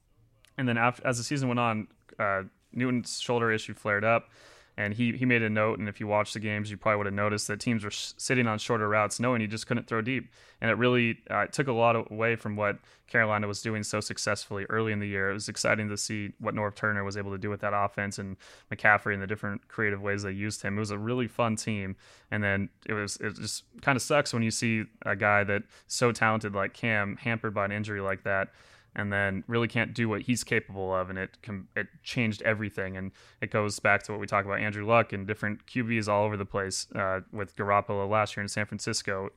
and then after, as the season went on, uh, Newton's shoulder issue flared up, and he he made a note. And if you watched the games, you probably would have noticed that teams were sitting on shorter routes, knowing he just couldn't throw deep. And it really uh, took a lot away from what Carolina was doing so successfully early in the year. It was exciting to see what Norv Turner was able to do with that offense and McCaffrey and the different creative ways they used him. It was a really fun team. And then it was it just kind of sucks when you see a guy that so talented like Cam hampered by an injury like that and then really can't do what he's capable of, and it can, it changed everything. And it goes back to what we talk about Andrew Luck and different QBs all over the place uh, with Garoppolo last year in San Francisco.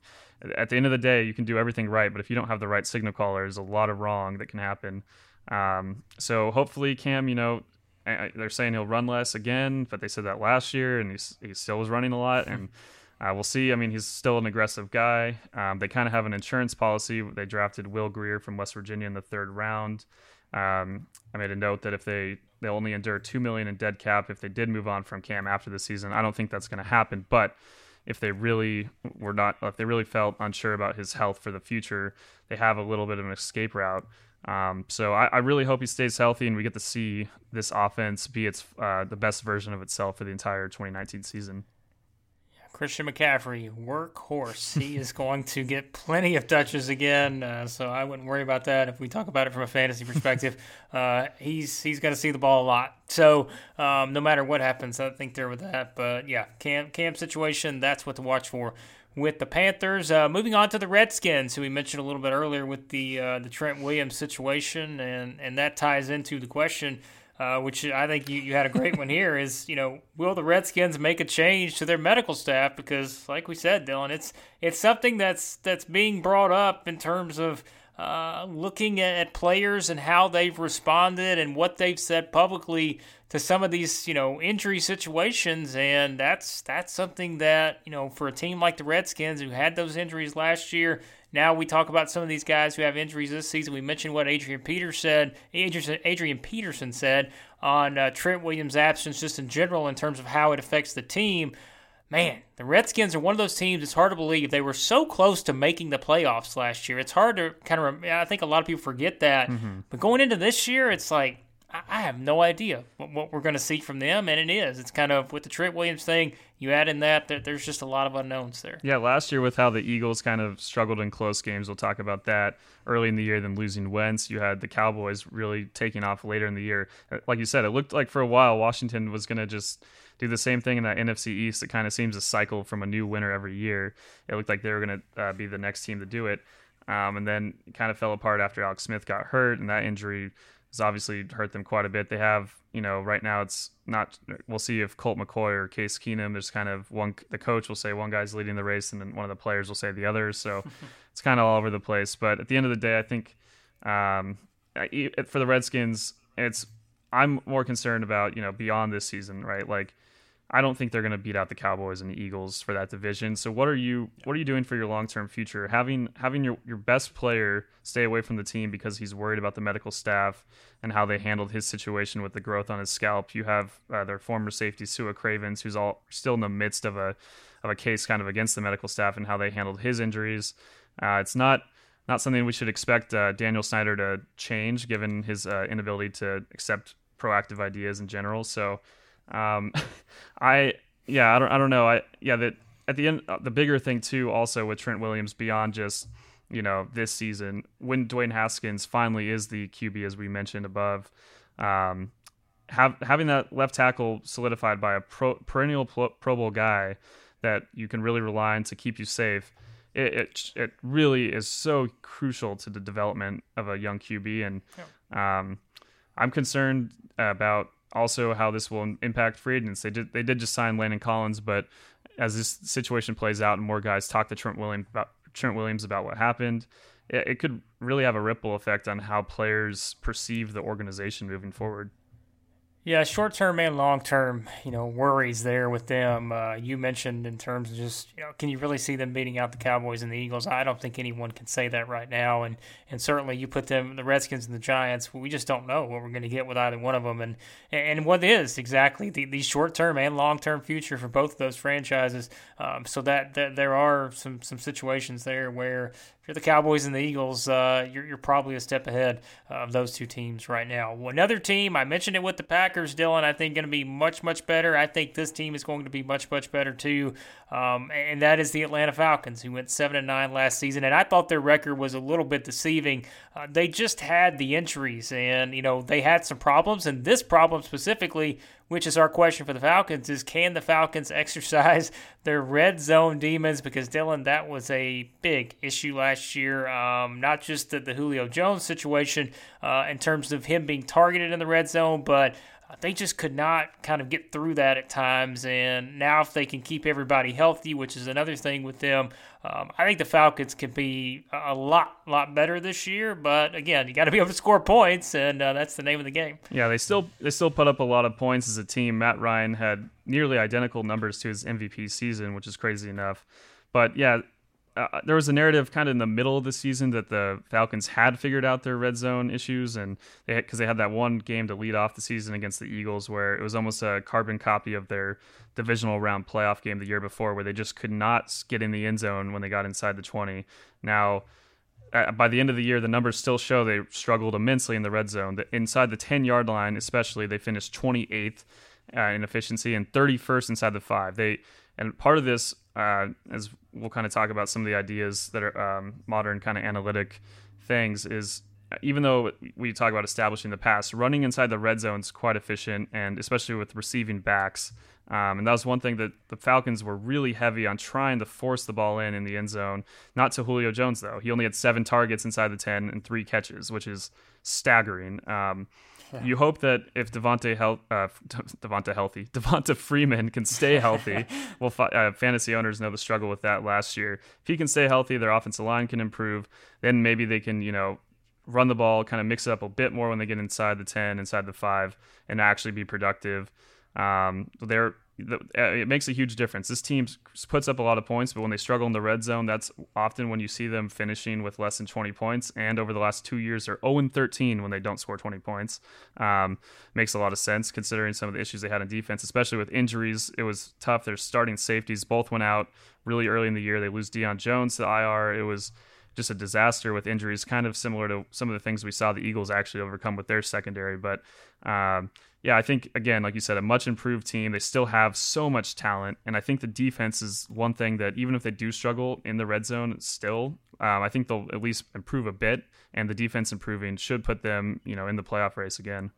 At the end of the day, you can do everything right, but if you don't have the right signal caller, there's a lot of wrong that can happen. Um, so hopefully, Cam, you know, they're saying he'll run less again, but they said that last year, and he's, he still was running a lot, and. Uh, we'll see. I mean, he's still an aggressive guy. Um, they kind of have an insurance policy. They drafted Will Grier from West Virginia in the third round. Um, I made a note that if they they only endure two million in dead cap if they did move on from Cam after the season. I don't think that's going to happen, but if they really were not, if they really felt unsure about his health for the future, they have a little bit of an escape route. Um, so I, I, really hope he stays healthy and we get to see this offense be its uh, the best version of itself for the entire 2019 season. Christian McCaffrey, workhorse. He is going to get plenty of touches again, uh, so I wouldn't worry about that. If we talk about it from a fantasy perspective, uh, he's he's going to see the ball a lot. So um, no matter what happens, I think they're with that. But yeah, camp Cam situation, that's what to watch for with the Panthers. Uh, moving on to the Redskins, who we mentioned a little bit earlier with the uh, the Trent Williams situation, and and that ties into the question uh, which I think you, you had a great one here, is you know will the Redskins make a change to their medical staff? Because, like we said, Dylan, it's it's something that's that's being brought up in terms of uh, looking at players and how they've responded and what they've said publicly to some of these you know injury situations, and that's that's something that you know for a team like the Redskins who had those injuries last year now we talk about some of these guys who have injuries this season. We mentioned what Adrian Peters said. Adrian, Adrian Peterson said on uh, Trent Williams' absence, just in general, in terms of how it affects the team. man, the Redskins are one of those teams. It's hard to believe they were so close to making the playoffs last year. It's hard to kind of. I think a lot of people forget that. Mm-hmm. But going into this year, it's like I have no idea what, we're going to see from them, and it is. It's kind of with the Trent Williams thing. You add in that, that there's just a lot of unknowns there. Yeah, last year with how the Eagles kind of struggled in close games, we'll talk about that early in the year. Then losing Wentz, you had the Cowboys really taking off later in the year. Uh, like you said, it looked like for a while Washington was going to just do the same thing in that NFC East. It kind of seems a cycle from a new winner every year. It looked like they were going to uh, be the next team to do it. Um, and then kind of fell apart after Alex Smith got hurt, and that injury has obviously hurt them quite a bit. They have, you know, right now it's not. We'll see if Colt McCoy or Case Keenum. There's kind of one. The coach will say one guy's leading the race, and then one of the players will say the others. So it's kind of all over the place. But at the end of the day, I think um, for the Redskins, it's I'm more concerned about you know beyond this season, right? Like I don't think they're going to beat out the Cowboys and the Eagles for that division. So what are you what are you doing for your long term future? Having having your, your best player stay away from the team because he's worried about the medical staff and how they handled his situation with the growth on his scalp. You have uh, their former safety Su'a Cravens, who's all still in the midst of a of a case kind of against the medical staff and how they handled his injuries. Uh, it's not not something we should expect uh, Daniel Snyder to change, given his uh, inability to accept proactive ideas in general. So. Um, I yeah, I don't I don't know. I yeah that at the end uh, the bigger thing too also with Trent Williams beyond just you know this season when Dwayne Haskins finally is the QB as we mentioned above. Um, have, having that left tackle solidified by a pro, perennial pro, pro Bowl guy that you can really rely on to keep you safe, it, it, it really is so crucial to the development of a young QB. And um, I'm concerned about also how this will impact free agents. They did they did just sign Landon Collins, but as this situation plays out and more guys talk to Trent Williams about Trent Williams about what happened, it, it could really have a ripple effect on how players perceive the organization moving forward. Yeah, short term and long term, you know, worries there with them. Uh, you mentioned in terms of just, you know, can you really see them beating out the Cowboys and the Eagles? I don't think anyone can say that right now. And and certainly you put them, the Redskins and the Giants, we just don't know what we're going to get with either one of them. And and what is exactly the, the short term and long term future for both of those franchises. Um, so that, that there are some some situations there where if you're the Cowboys and the Eagles, uh, you're, you're probably a step ahead of those two teams right now. Another team, I mentioned it with the Packers, Dylan, I think going to be much, much better. I think this team is going to be much, much better too. Um, and that is the Atlanta Falcons, who went 7 and 9 last season. And I thought their record was a little bit deceiving. Uh, they just had the injuries, and, you know, they had some problems. And this problem specifically which is our question for the Falcons is can the Falcons exercise their red zone demons? Because Dylan, that was a big issue last year. Um, not just the, the Julio Jones situation uh, in terms of him being targeted in the red zone, but they just could not kind of get through that at times. And now, if they can keep everybody healthy, which is another thing with them, um, I think the Falcons can be a lot, lot better this year. But again, you got to be able to score points, and uh, that's the name of the game. Yeah, they still they still put up a lot of points as a team. Matt Ryan had nearly identical numbers to his MVP season, which is crazy enough. But yeah, uh, there was a narrative kind of in the middle of the season that the Falcons had figured out their red zone issues, and they because they had that one game to lead off the season against the Eagles, where it was almost a carbon copy of their divisional round playoff game the year before, where they just could not get in the end zone when they got inside the twenty. Now. Uh, by the end of the year, the numbers still show they struggled immensely in the red zone. Inside the 10 yard line, especially, they finished 28th uh, in efficiency and 31st inside the five. They and part of this, uh, as we'll kind of talk about some of the ideas that are um, modern kind of analytic things, is even though we talk about establishing the pass, running inside the red zone is quite efficient, and especially with receiving backs. Um, and that was one thing that the Falcons were really heavy on trying to force the ball in in the end zone. Not to Julio Jones though; he only had seven targets inside the ten and three catches, which is staggering. Um, you hope that if Devonte health, uh, Devonta healthy, Devonta Freeman can stay healthy. well, uh, fantasy owners know the struggle with that last year. If he can stay healthy, their offensive line can improve. Then maybe they can, you know, run the ball, kind of mix it up a bit more when they get inside the ten, inside the five, and actually be productive. Um, they're uh, it makes a huge difference. This team puts up a lot of points, but when they struggle in the red zone, that's often when you see them finishing with less than 20 points. And over the last two years, they're 0 13 when they don't score 20 points. Um, makes a lot of sense considering some of the issues they had in defense, especially with injuries. It was tough. Their starting safeties both went out really early in the year. They lose Deion Jones to IR. It was just a disaster with injuries, kind of similar to some of the things we saw the Eagles actually overcome with their secondary. But um, yeah, I think again, like you said, a much improved team. They still have so much talent, and I think the defense is one thing that even if they do struggle in the red zone, still, um, I think they'll at least improve a bit. And the defense improving should put them, you know, in the playoff race again.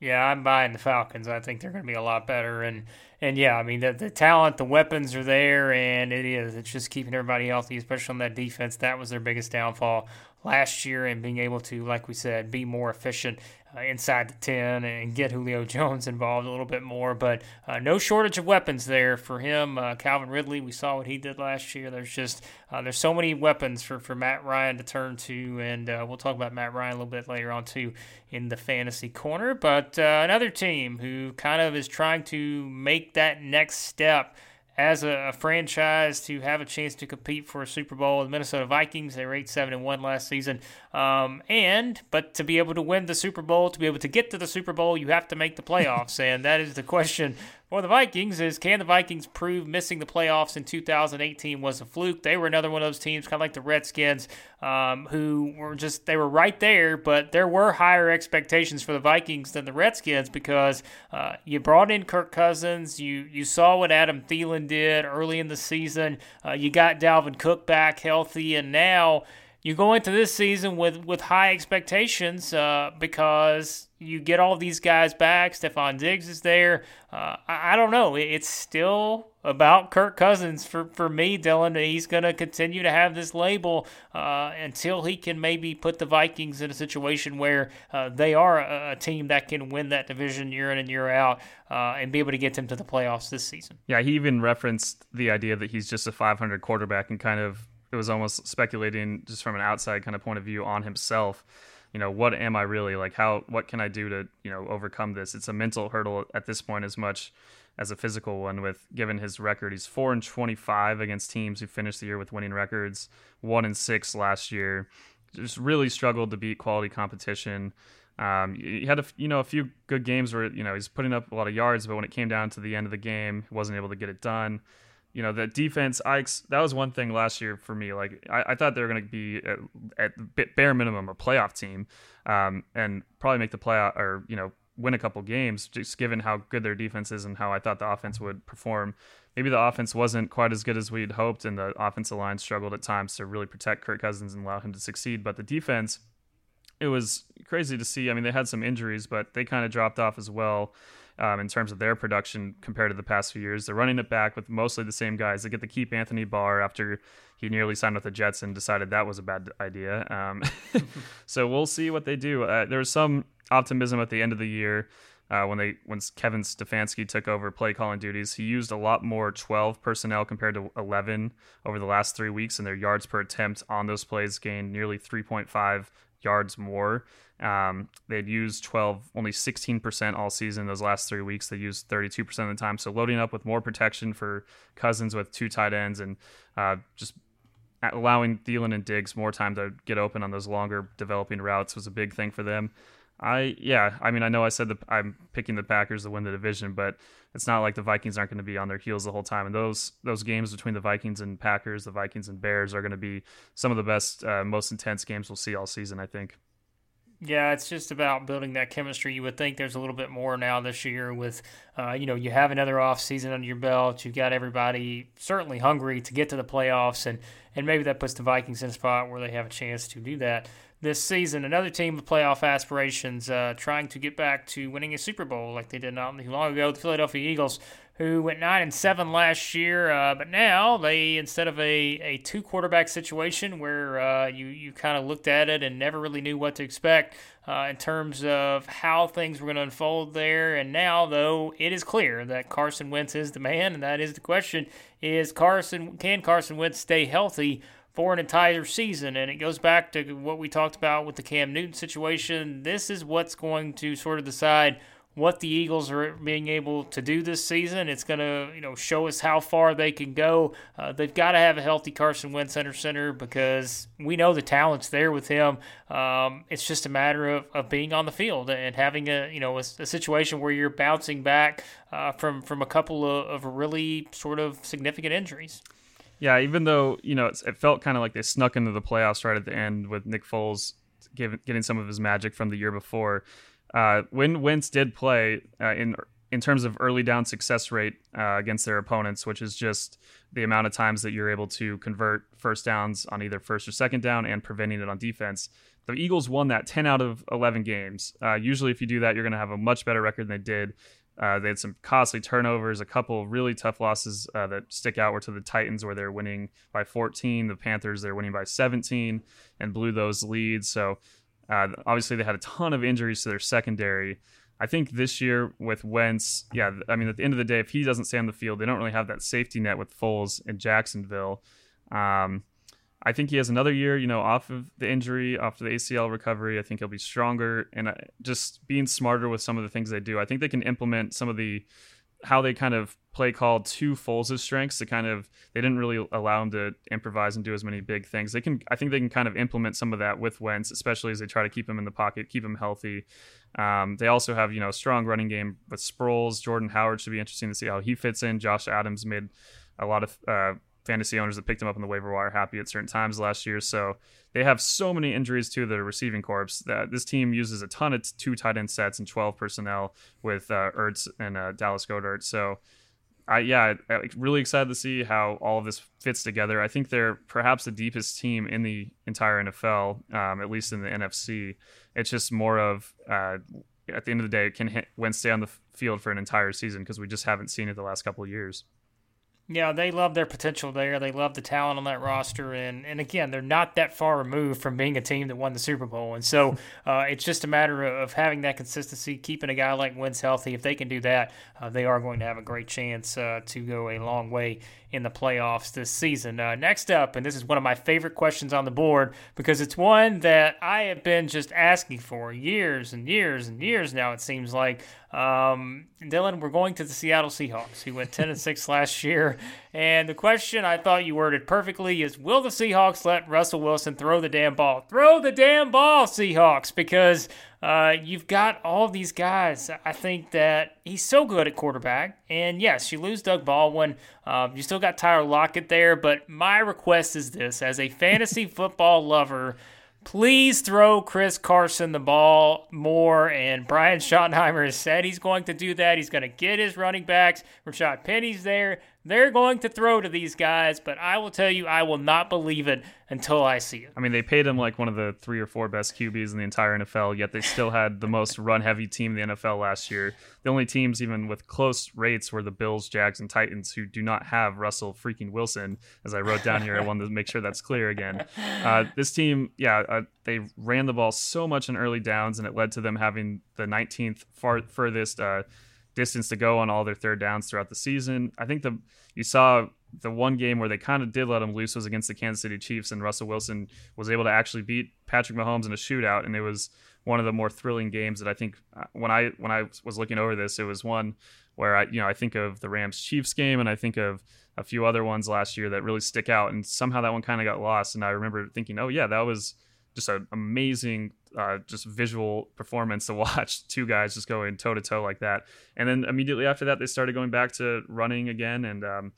Yeah, I'm buying the Falcons. I think they're going to be a lot better, and and yeah, I mean the the talent, the weapons are there, and it is. It's just keeping everybody healthy, especially on that defense. That was their biggest downfall last year, and being able to, like we said, be more efficient uh, inside the 10 and get Julio Jones involved a little bit more. But uh, no shortage of weapons there for him. Uh, Calvin Ridley, we saw what he did last year. There's just uh, there's so many weapons for, for Matt Ryan to turn to, and uh, we'll talk about Matt Ryan a little bit later on too in the fantasy corner. But uh, another team who kind of is trying to make that next step as a, a, franchise to have a chance to compete for a Super Bowl. The Minnesota Vikings, they were 8 7 and 1 last season. Um, and, but to be able to win the Super Bowl, to be able to get to the Super Bowl, you have to make the playoffs. and that is the question for the Vikings is can the Vikings prove missing the playoffs in 2018 was a fluke? They were another one of those teams, kind of like the Redskins, um, who were just they were right there, but there were higher expectations for the Vikings than the Redskins because uh, you brought in Kirk Cousins, you you saw what Adam Thielen did early in the season, uh, you got Dalvin Cook back healthy, and now you go into this season with with high expectations uh, because you get all these guys back. Stefon Diggs is there. Uh, I, I, don't know. It's still about Kirk Cousins for, for me, Dylan. He's going to continue to have this label uh, until he can maybe put the Vikings in a situation where uh, they are a, a, team that can win that division year in and year out uh, and be able to get them to the playoffs this season. Yeah, he even referenced the idea that he's just a 500 quarterback and kind of it was almost speculating just from an outside kind of point of view on himself you know what am i really? Like how what can i do to you know overcome this? It's a mental hurdle at this point as much as a physical one with given his record. He's 4 and 25 against teams who finished the year with winning records 1 and 6 last year. Just really struggled to beat quality competition. Um, he had a you know a few good games where you know he's putting up a lot of yards, but when it came down to the end of the game, he wasn't able to get it done you know, the defense, I that was one thing last year for me. Like, I, I thought they were going to be at, at, bare minimum a playoff team, um, and probably make the playoff or you know win a couple games, just given how good their defense is and how I thought the offense would perform. Maybe the offense wasn't quite as good as we'd hoped, and the offensive line struggled at times to really protect Kirk Cousins and allow him to succeed. But the defense, it was crazy to see. I mean, they had some injuries, but they kind of dropped off as well um, in terms of their production compared to the past few years. They're running it back with mostly the same guys. They get to keep Anthony Barr after he nearly signed with the Jets and decided that was a bad idea. Um, so we'll see what they do. Uh, there was some optimism at the end of the year. Uh, when they when Kevin Stefanski took over play calling duties, he used a lot more 12 personnel compared to 11 over the last three weeks, and their yards per attempt on those plays gained nearly 3.5 yards more. Um, they'd used 12, only 16% all season. Those last three weeks, they used 32% of the time. So loading up with more protection for Cousins with two tight ends and uh, just allowing Thielen and Diggs more time to get open on those longer developing routes was a big thing for them. I yeah, I mean I know I said that I'm picking the Packers to win the division, but it's not like the Vikings aren't going to be on their heels the whole time. And those those games between the Vikings and Packers, the Vikings and Bears are going to be some of the best, uh, most intense games we'll see all season. I think. Yeah, it's just about building that chemistry. You would think there's a little bit more now this year with, uh, you know, you have another off season under your belt. You've got everybody certainly hungry to get to the playoffs, and and maybe that puts the Vikings in a spot where they have a chance to do that this season. Another team with playoff aspirations, uh, trying to get back to winning a Super Bowl like they did not too long ago. The Philadelphia Eagles who went nine and seven last year. Uh, but now they, instead of a, a two quarterback situation where uh, you you kind of looked at it and never really knew what to expect uh, in terms of how things were going to unfold there. And now, though, it is clear that Carson Wentz is the man, and that is the question: is Carson can Carson Wentz stay healthy? For an entire season, and it goes back to what we talked about with the Cam Newton situation. This is what's going to sort of decide what the Eagles are being able to do this season. It's going to, you know, show us how far they can go. Uh, they've got to have a healthy Carson Wentz center center because we know the talent's there with him. Um, it's just a matter of, of being on the field and having a, you know, a, a situation where you're bouncing back uh, from from a couple of, of really sort of significant injuries. Yeah, even though you know it felt kind of like they snuck into the playoffs right at the end with Nick Foles getting some of his magic from the year before. Uh, when Wentz did play uh, in in terms of early down success rate uh, against their opponents, which is just the amount of times that you're able to convert first downs on either first or second down and preventing it on defense. The Eagles won that 10 out of 11 games. Uh, usually, if you do that, you're going to have a much better record than they did. Uh, they had some costly turnovers, a couple really tough losses uh, that stick out were to the Titans, where they're winning by 14. The Panthers, they're winning by 17 and blew those leads. So uh, obviously, they had a ton of injuries to their secondary. I think this year with Wentz, yeah, I mean, at the end of the day, if he doesn't stay on the field, they don't really have that safety net with Foles in Jacksonville. Um, I think he has another year, you know, off of the injury, off of the ACL recovery. I think he'll be stronger and uh, just being smarter with some of the things they do. I think they can implement some of the how they kind of play called to Foles' strengths to kind of they didn't really allow him to improvise and do as many big things. They can I think they can kind of implement some of that with Wentz, especially as they try to keep him in the pocket, keep him healthy. Um, they also have you know a strong running game with Sproles. Jordan Howard should be interesting to see how he fits in. Josh Adams made a lot of uh, fantasy owners that picked him up on the waiver wire happy at certain times last year. So they have so many injuries to the receiving corps that this team uses a ton of two tight end sets and 12 personnel with uh, Ertz and uh, Dallas Goedert. So I yeah, I, really excited to see how all of this fits together. I think they're perhaps the deepest team in the entire NFL, um, at least in the NFC. It's just more of uh, at the end of the day, can Wentz stay on the field for an entire season because we just haven't seen it the last couple of years. Yeah, they love their potential there. They love the talent on that roster, and and again, they're not that far removed from being a team that won the Super Bowl, and so uh, it's just a matter of having that consistency, keeping a guy like Wentz healthy. If they can do that, uh, they are going to have a great chance uh, to go a long way in the playoffs this season. Uh, next up, and this is one of my favorite questions on the board because it's one that I have been just asking for years and years and years now. It seems like um, Dylan, we're going to the Seattle Seahawks, He went 10 and 6 last year. And the question I thought you worded perfectly is Will the Seahawks let Russell Wilson throw the damn ball? Throw the damn ball, Seahawks, because uh, you've got all these guys. I think that he's so good at quarterback. And yes, you lose Doug Baldwin. Uh, you still got Tyler Lockett there. But my request is this as a fantasy football lover, please throw Chris Carson the ball more. And Brian Schottenheimer has said he's going to do that. He's going to get his running backs. Rashad Penny's there. They're going to throw to these guys, but I will tell you, I will not believe it until I see it. I mean, they paid him like one of the three or four best QBs in the entire NFL, yet they still had the most run heavy team in the NFL last year. The only teams, even with close rates, were the Bills, Jags, and Titans, who do not have Russell freaking Wilson. As I wrote down here, I wanted to make sure that's clear again. Uh, this team, yeah, uh, they ran the ball so much in early downs, and it led to them having the 19th far, furthest. Uh, distance to go on all their third downs throughout the season. I think the you saw the one game where they kind of did let him loose was against the Kansas City Chiefs, and Russell Wilson was able to actually beat Patrick Mahomes in a shootout, and it was one of the more thrilling games that I think uh, when I when I was looking over this, it was one where I you know I think of the Rams Chiefs game, and I think of a few other ones last year that really stick out, and somehow that one kind of got lost, and I remember thinking, oh yeah, that was just an amazing uh, just visual performance to watch two guys just going toe to toe like that. And then immediately after that, they started going back to running again and um,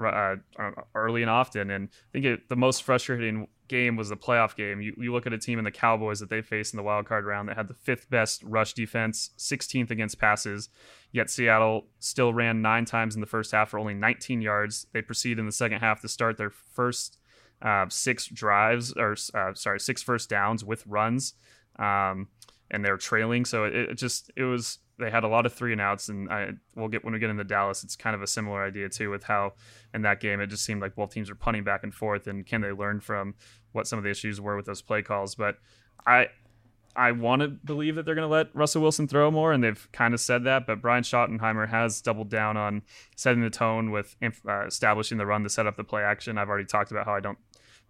uh, uh, early and often. And I think it, the most frustrating game was the playoff game. You, you look at a team in the Cowboys that they faced in the wild card round that had the fifth best rush defense, 16th against passes. Yet Seattle still ran nine times in the first half for only 19 yards. They proceed in the second half to start their first uh, six drives or uh, sorry, six first downs with runs, um, and they're trailing. So it, it, just it was they had a lot of three and outs, and I we'll get when we get into Dallas, it's kind of a similar idea too with how in that game it just seemed like both teams were punting back and forth, and can they learn from what some of the issues were with those play calls? But I I want to believe that they're going to let Russell Wilson throw more, and they've kind of said that. But Brian Schottenheimer has doubled down on setting the tone with uh, establishing the run to set up the play action. I've already talked about how I don't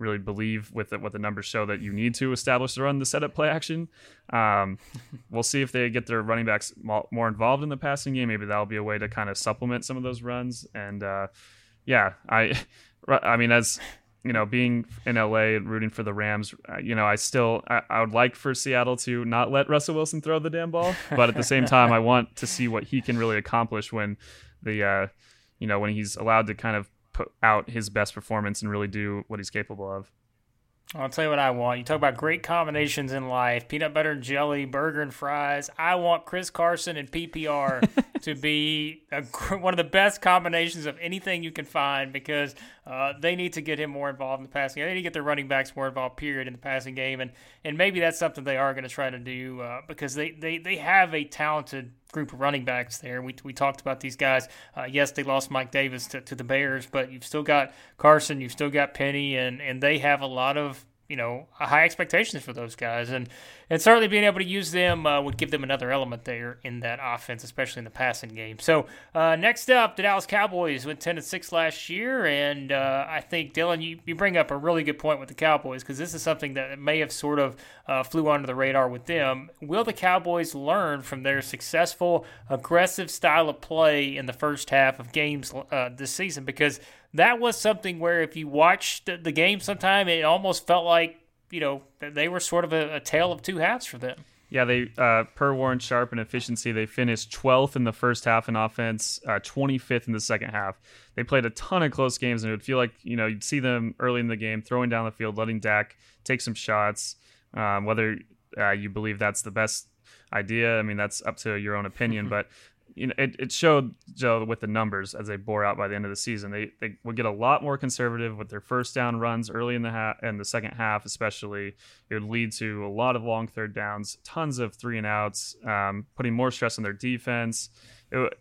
really believe with it, what the numbers show that you need to establish the run the setup play action. Um, we'll see if they get their running backs more involved in the passing game. Maybe that'll be a way to kind of supplement some of those runs. And uh, yeah, I, I mean, as you know, being in LA and rooting for the Rams, uh, you know, I still I, I, would like for Seattle to not let Russell Wilson throw the damn ball, but at the same time, I want to see what he can really accomplish when the, uh, you know, when he's allowed to kind of put out his best performance and really do what he's capable of. I'll tell you what I want. You talk about great combinations in life peanut butter and jelly, burger and fries. I want Chris Carson and PPR to be a, one of the best combinations of anything you can find because uh, they need to get him more involved in the passing game. They need to get their running backs more involved, period, in the passing game. And, and maybe that's something they are going to try to do uh, because they, they, they have a talented group of running backs there. We, we talked about these guys. Uh, yes, they lost Mike Davis to, to the Bears, but you've still got Carson, you've still got Penny, and, and they have a lot of you know high expectations for those guys, and and certainly being able to use them uh, would give them another element there in that offense, especially in the passing game. So uh, next up, the Dallas Cowboys went ten and six last year, and uh, I think Dylan, you, you bring up a really good point with the Cowboys because this is something that may have sort of uh, flew under the radar with them. Will the Cowboys learn from their successful aggressive style of play in the first half of games uh, this season? Because that was something where if you watched the game sometime, it almost felt like you know they were sort of a, a tale of two halves for them. Yeah, they uh, per Warren Sharp in efficiency, they finished 12th in the first half in offense, uh, 25th in the second half. They played a ton of close games, and it would feel like you know you'd see them early in the game throwing down the field, letting Dak take some shots. Um, whether uh, you believe that's the best idea, I mean that's up to your own opinion, but you know, it, it showed Joe with the numbers as they bore out by the end of the season. They they would get a lot more conservative with their first down runs early in the half and the second half, especially. It would lead to a lot of long third downs, tons of three and outs, um, putting more stress on their defense. It,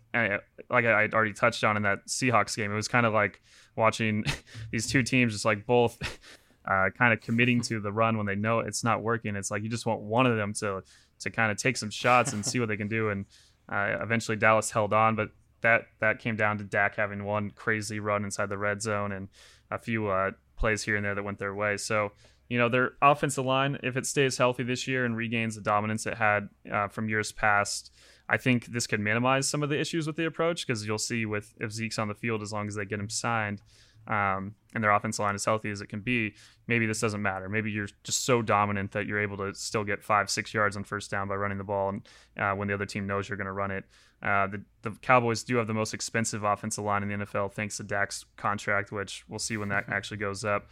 like I already touched on in that Seahawks game, it was kind of like watching these two teams just like both uh, kind of committing to the run when they know it's not working. It's like you just want one of them to to kind of take some shots and see what they can do and uh, eventually, Dallas held on, but that that came down to Dak having one crazy run inside the red zone and a few uh, plays here and there that went their way. So, you know, their offensive line, if it stays healthy this year and regains the dominance it had uh, from years past, I think this could minimize some of the issues with the approach because you'll see with if Zeke's on the field as long as they get him signed. Um, and their offensive line as healthy as it can be, maybe this doesn't matter. Maybe you're just so dominant that you're able to still get five, six yards on first down by running the ball, and uh, when the other team knows you're going to run it. Uh, the, the Cowboys do have the most expensive offensive line in the NFL, thanks to Dak's contract, which we'll see when that actually goes up.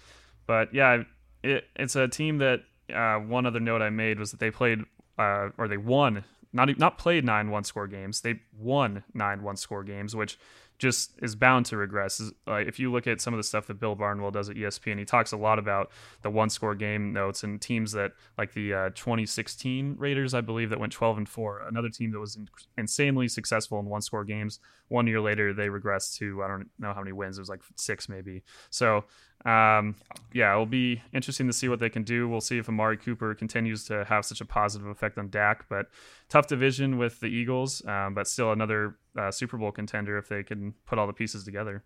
But yeah, it, it's a team that uh, one other note I made was that they played uh, or they won not not played nine one score games. They won nine one score games, which just is bound to regress. If you look at some of the stuff that Bill Barnwell does at ESPN, he talks a lot about the one score game notes and teams that like the uh, 2016 Raiders, I believe, that went 12 and four. Another team that was in- insanely successful in one score games. One year later, they regressed to I don't know how many wins. It was like six maybe. So um, yeah, it'll be interesting to see what they can do. We'll see if Amari Cooper continues to have such a positive effect on Dak. But tough division with the Eagles, um, but still another uh, Super Bowl contender if they can put all the pieces together.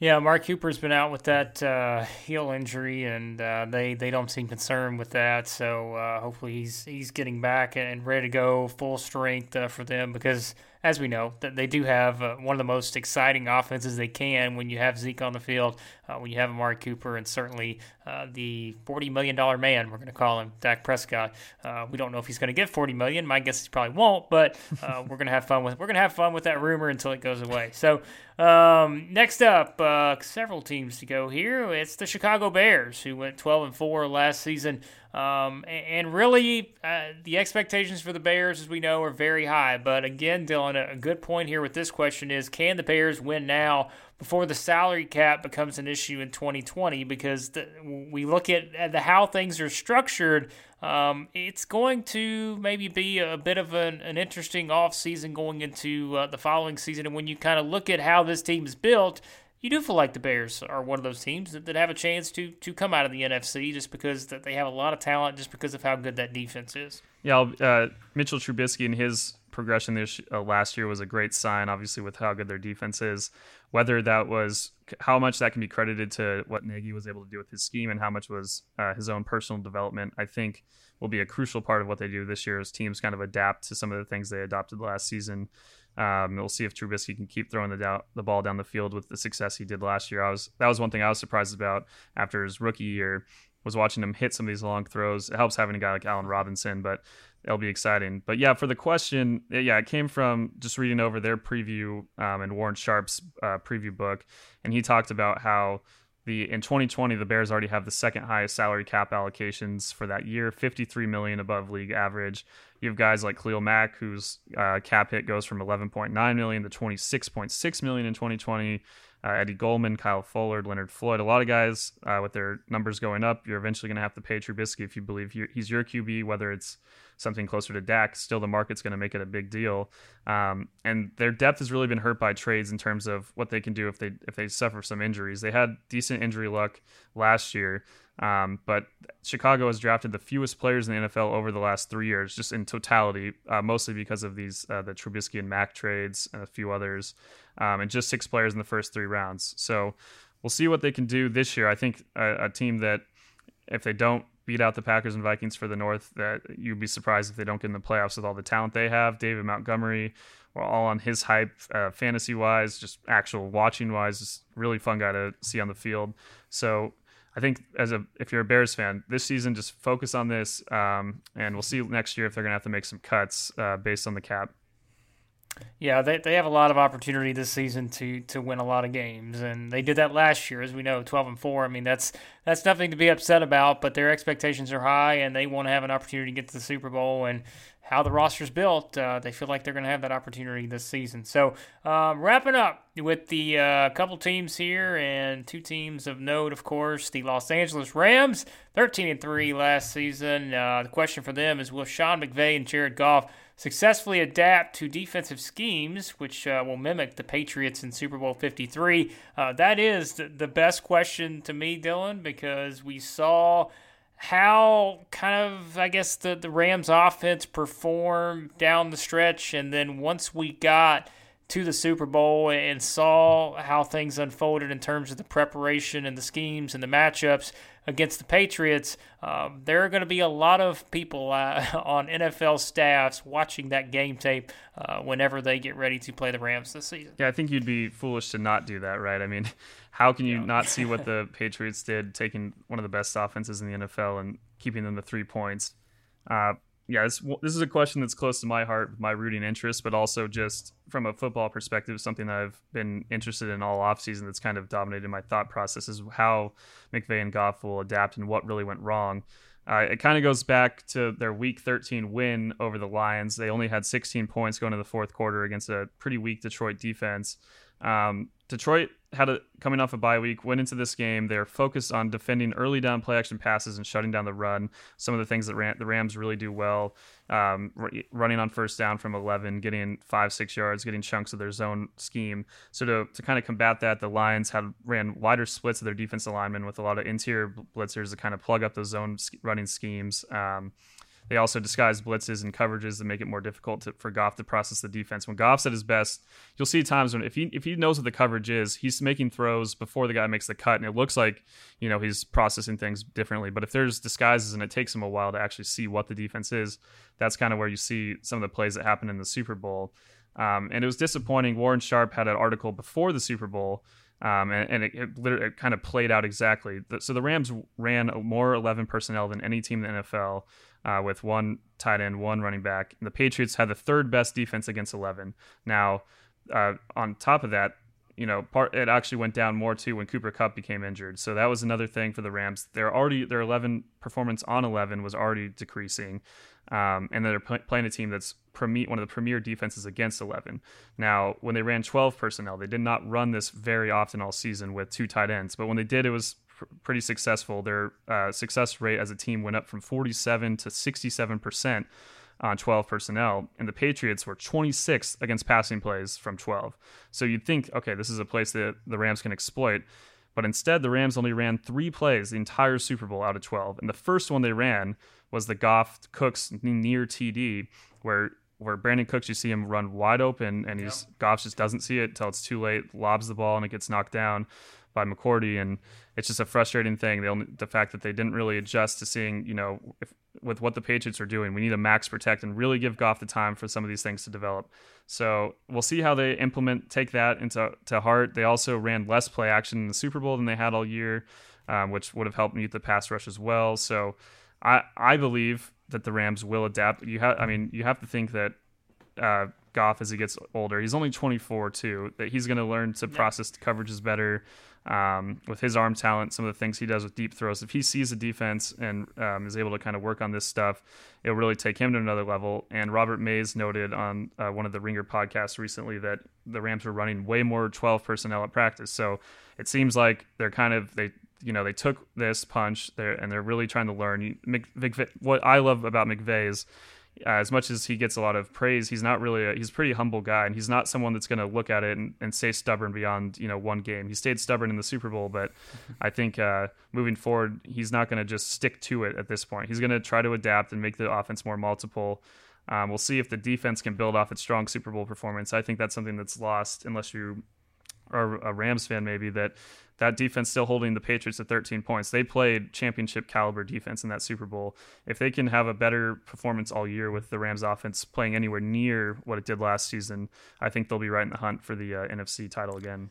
Yeah, Mark Cooper's been out with that uh, heel injury, and uh, they they don't seem concerned with that. So uh, hopefully he's he's getting back and ready to go full strength uh, for them because as we know, that they do have uh, one of the most exciting offenses they can when you have Zeke on the field, uh, when you have Amari Cooper, and certainly uh, the $40 million man, we're going to call him, Dak Prescott. Uh, we don't know if he's going to get 40 million. My guess is he probably won't, but uh, we're going to have fun with we're going to have fun with that rumor until it goes away. So um, next up, uh, several teams to go here. It's the Chicago Bears, who went 12 and 4 last season. Um, and, really, uh, the expectations for the Bears, as we know, are very high. But again, Dylan, a good point here with this question is can the Bears win now before the salary cap becomes an issue in 2020? Because the, we look at, at the how things are structured, um, it's going to maybe be a bit of an, an interesting offseason going into uh, the following season. And when you kind of look at how this team is built, you do feel like the Bears are one of those teams that, that have a chance to to come out of the NFC just because that they have a lot of talent, just because of how good that defense is. Yeah, uh, Mitchell Trubisky and his progression this uh, last year was a great sign, obviously with how good their defense is. Whether that was how much that can be credited to what Nagy was able to do with his scheme and how much was uh, his own personal development, I think will be a crucial part of what they do this year as teams kind of adapt to some of the things they adopted last season. Um, we'll see if Trubisky can keep throwing the, the ball down the field with the success he did last year. I was that was one thing I was surprised about after his rookie year was watching him hit some of these long throws. It helps having a guy like Allen Robinson, but it'll be exciting. But yeah, for the question, yeah, it came from just reading over their preview um, and Warren Sharp's uh, preview book, and he talked about how the in 2020 the Bears already have the second highest salary cap allocations for that year, 53 million above league average. You have guys like Khalil Mack, whose uh, cap hit goes from 11.9 million to 26.6 million in 2020. Uh, Eddie Goldman, Kyle Fuller, Leonard Floyd, a lot of guys uh, with their numbers going up. You're eventually going to have to pay Trubisky if you believe he's your QB, whether it's something closer to Dak. Still, the market's going to make it a big deal. Um, and their depth has really been hurt by trades in terms of what they can do if they if they suffer some injuries. They had decent injury luck last year. Um, but Chicago has drafted the fewest players in the NFL over the last three years, just in totality, uh, mostly because of these uh, the Trubisky and Mack trades and a few others, um, and just six players in the first three rounds. So we'll see what they can do this year. I think a, a team that if they don't beat out the Packers and Vikings for the North, that you'd be surprised if they don't get in the playoffs with all the talent they have. David Montgomery, we're all on his hype, uh, fantasy wise, just actual watching wise, just really fun guy to see on the field. So I think as a if you're a Bears fan, this season just focus on this, um, and we'll see next year if they're gonna have to make some cuts uh, based on the cap. Yeah, they, they have a lot of opportunity this season to to win a lot of games, and they did that last year, as we know, twelve and four. I mean, that's that's nothing to be upset about, but their expectations are high, and they want to have an opportunity to get to the Super Bowl. And how the roster's built, uh, they feel like they're going to have that opportunity this season. So, um, wrapping up with the uh, couple teams here and two teams of note, of course, the Los Angeles Rams, 13 and 3 last season. Uh, the question for them is Will Sean McVay and Jared Goff successfully adapt to defensive schemes, which uh, will mimic the Patriots in Super Bowl 53? Uh, that is the best question to me, Dylan, because we saw how kind of I guess the, the Rams offense performed down the stretch and then once we got to the Super Bowl and saw how things unfolded in terms of the preparation and the schemes and the matchups against the Patriots, um, there are going to be a lot of people uh, on NFL staffs watching that game tape uh, whenever they get ready to play the Rams this season. Yeah, I think you'd be foolish to not do that, right? I mean, how can you yeah. not see what the Patriots did, taking one of the best offenses in the NFL and keeping them to three points? Uh, yeah, this, this is a question that's close to my heart, my rooting interest, but also just from a football perspective, something that I've been interested in all offseason that's kind of dominated my thought process is how McVay and Goff will adapt and what really went wrong. Uh, it kind of goes back to their Week 13 win over the Lions. They only had 16 points going to the fourth quarter against a pretty weak Detroit defense. Um, Detroit had a coming off a bye week, went into this game. They're focused on defending early down play action passes and shutting down the run. Some of the things that ran, the Rams really do well, um, running on first down from 11, getting five six yards, getting chunks of their zone scheme. So to, to kind of combat that, the Lions had ran wider splits of their defense alignment with a lot of interior blitzers to kind of plug up those zone running schemes. Um, they also disguise blitzes and coverages to make it more difficult to, for Goff to process the defense. When Goff's at his best, you'll see times when if he if he knows what the coverage is, he's making throws before the guy makes the cut, and it looks like you know he's processing things differently. But if there's disguises and it takes him a while to actually see what the defense is, that's kind of where you see some of the plays that happen in the Super Bowl. Um, and it was disappointing. Warren Sharp had an article before the Super Bowl. Um, and, and it, it, literally it kind of played out exactly. So the Rams ran more 11 personnel than any team in the NFL uh, with one tight end, one running back. The Patriots had the third best defense against 11. Now, uh, on top of that, you know, part it actually went down more too when Cooper Kupp became injured. So that was another thing for the Rams. They're already their 11 performance on 11 was already decreasing, um, and they're playing a team that's premier, one of the premier defenses against 11. Now, when they ran 12 personnel, they did not run this very often all season with two tight ends, but when they did, it was pr- pretty successful. Their uh, success rate as a team went up from 47 to 67 percent on 12 personnel, and the Patriots were 26 against passing plays from 12. So you'd think, okay, this is a place that the Rams can exploit. But instead, the Rams only ran three plays the entire Super Bowl out of 12. And the first one they ran was the Goff Cooks near TD, where where Brandin Cooks, you see him run wide open, and he's yep. Goff just doesn't see it until it's too late, lobs the ball, and it gets knocked down by McCourty, and it's just a frustrating thing. The only the fact that they didn't really adjust to seeing, you know, if, with what the Patriots are doing, we need a max protect and really give Goff the time for some of these things to develop. So we'll see how they implement, take that into to heart. They also ran less play action in the Super Bowl than they had all year, um, which would have helped mute the pass rush as well. So I I believe that the Rams will adapt. You have, I mean, you have to think that. Uh, Goff as he gets older. He's only 24 too. That he's going to learn to process coverages better um, with his arm talent, some of the things he does with deep throws. If he sees a defense and um, is able to kind of work on this stuff, it'll really take him to another level. And Robert Mays noted on uh, one of the Ringer podcasts recently that the Rams were running way more 12 personnel at practice. So it seems like they're kind of they you know they took this punch there and they're really trying to learn. What I love about McVay is uh, as much as he gets a lot of praise, he's not really a, he's a pretty humble guy, and he's not someone that's going to look at it and, and stay stubborn beyond you know one game. He stayed stubborn in the Super Bowl, but I think uh, moving forward, he's not going to just stick to it at this point. He's going to try to adapt and make the offense more multiple. Um, we'll see if the defense can build off its strong Super Bowl performance. I think that's something that's lost unless you are a Rams fan, maybe that that defense still holding the Patriots at 13 points. They played championship caliber defense in that Super Bowl. If they can have a better performance all year with the Rams offense playing anywhere near what it did last season, I think they'll be right in the hunt for the uh, NFC title again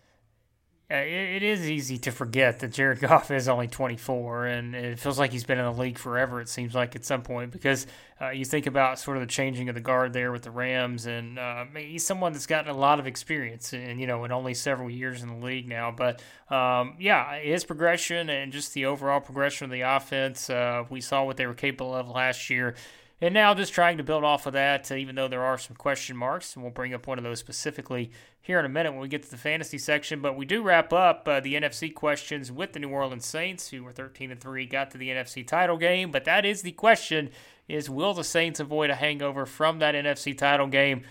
it is easy to forget that Jared Goff is only 24, and it feels like he's been in the league forever. It seems like at some point because uh, you think about sort of the changing of the guard there with the Rams, and uh, he's someone that's gotten a lot of experience, and you know, in only several years in the league now. But um, yeah, his progression and just the overall progression of the offense, uh, we saw what they were capable of last year. And now just trying to build off of that, even though there are some question marks, and we'll bring up one of those specifically here in a minute when we get to the fantasy section. But we do wrap up uh, the NFC questions with the New Orleans Saints, who were 13 and 3, got to the NFC title game. But that is the question: is will the Saints avoid a hangover from that NFC title game?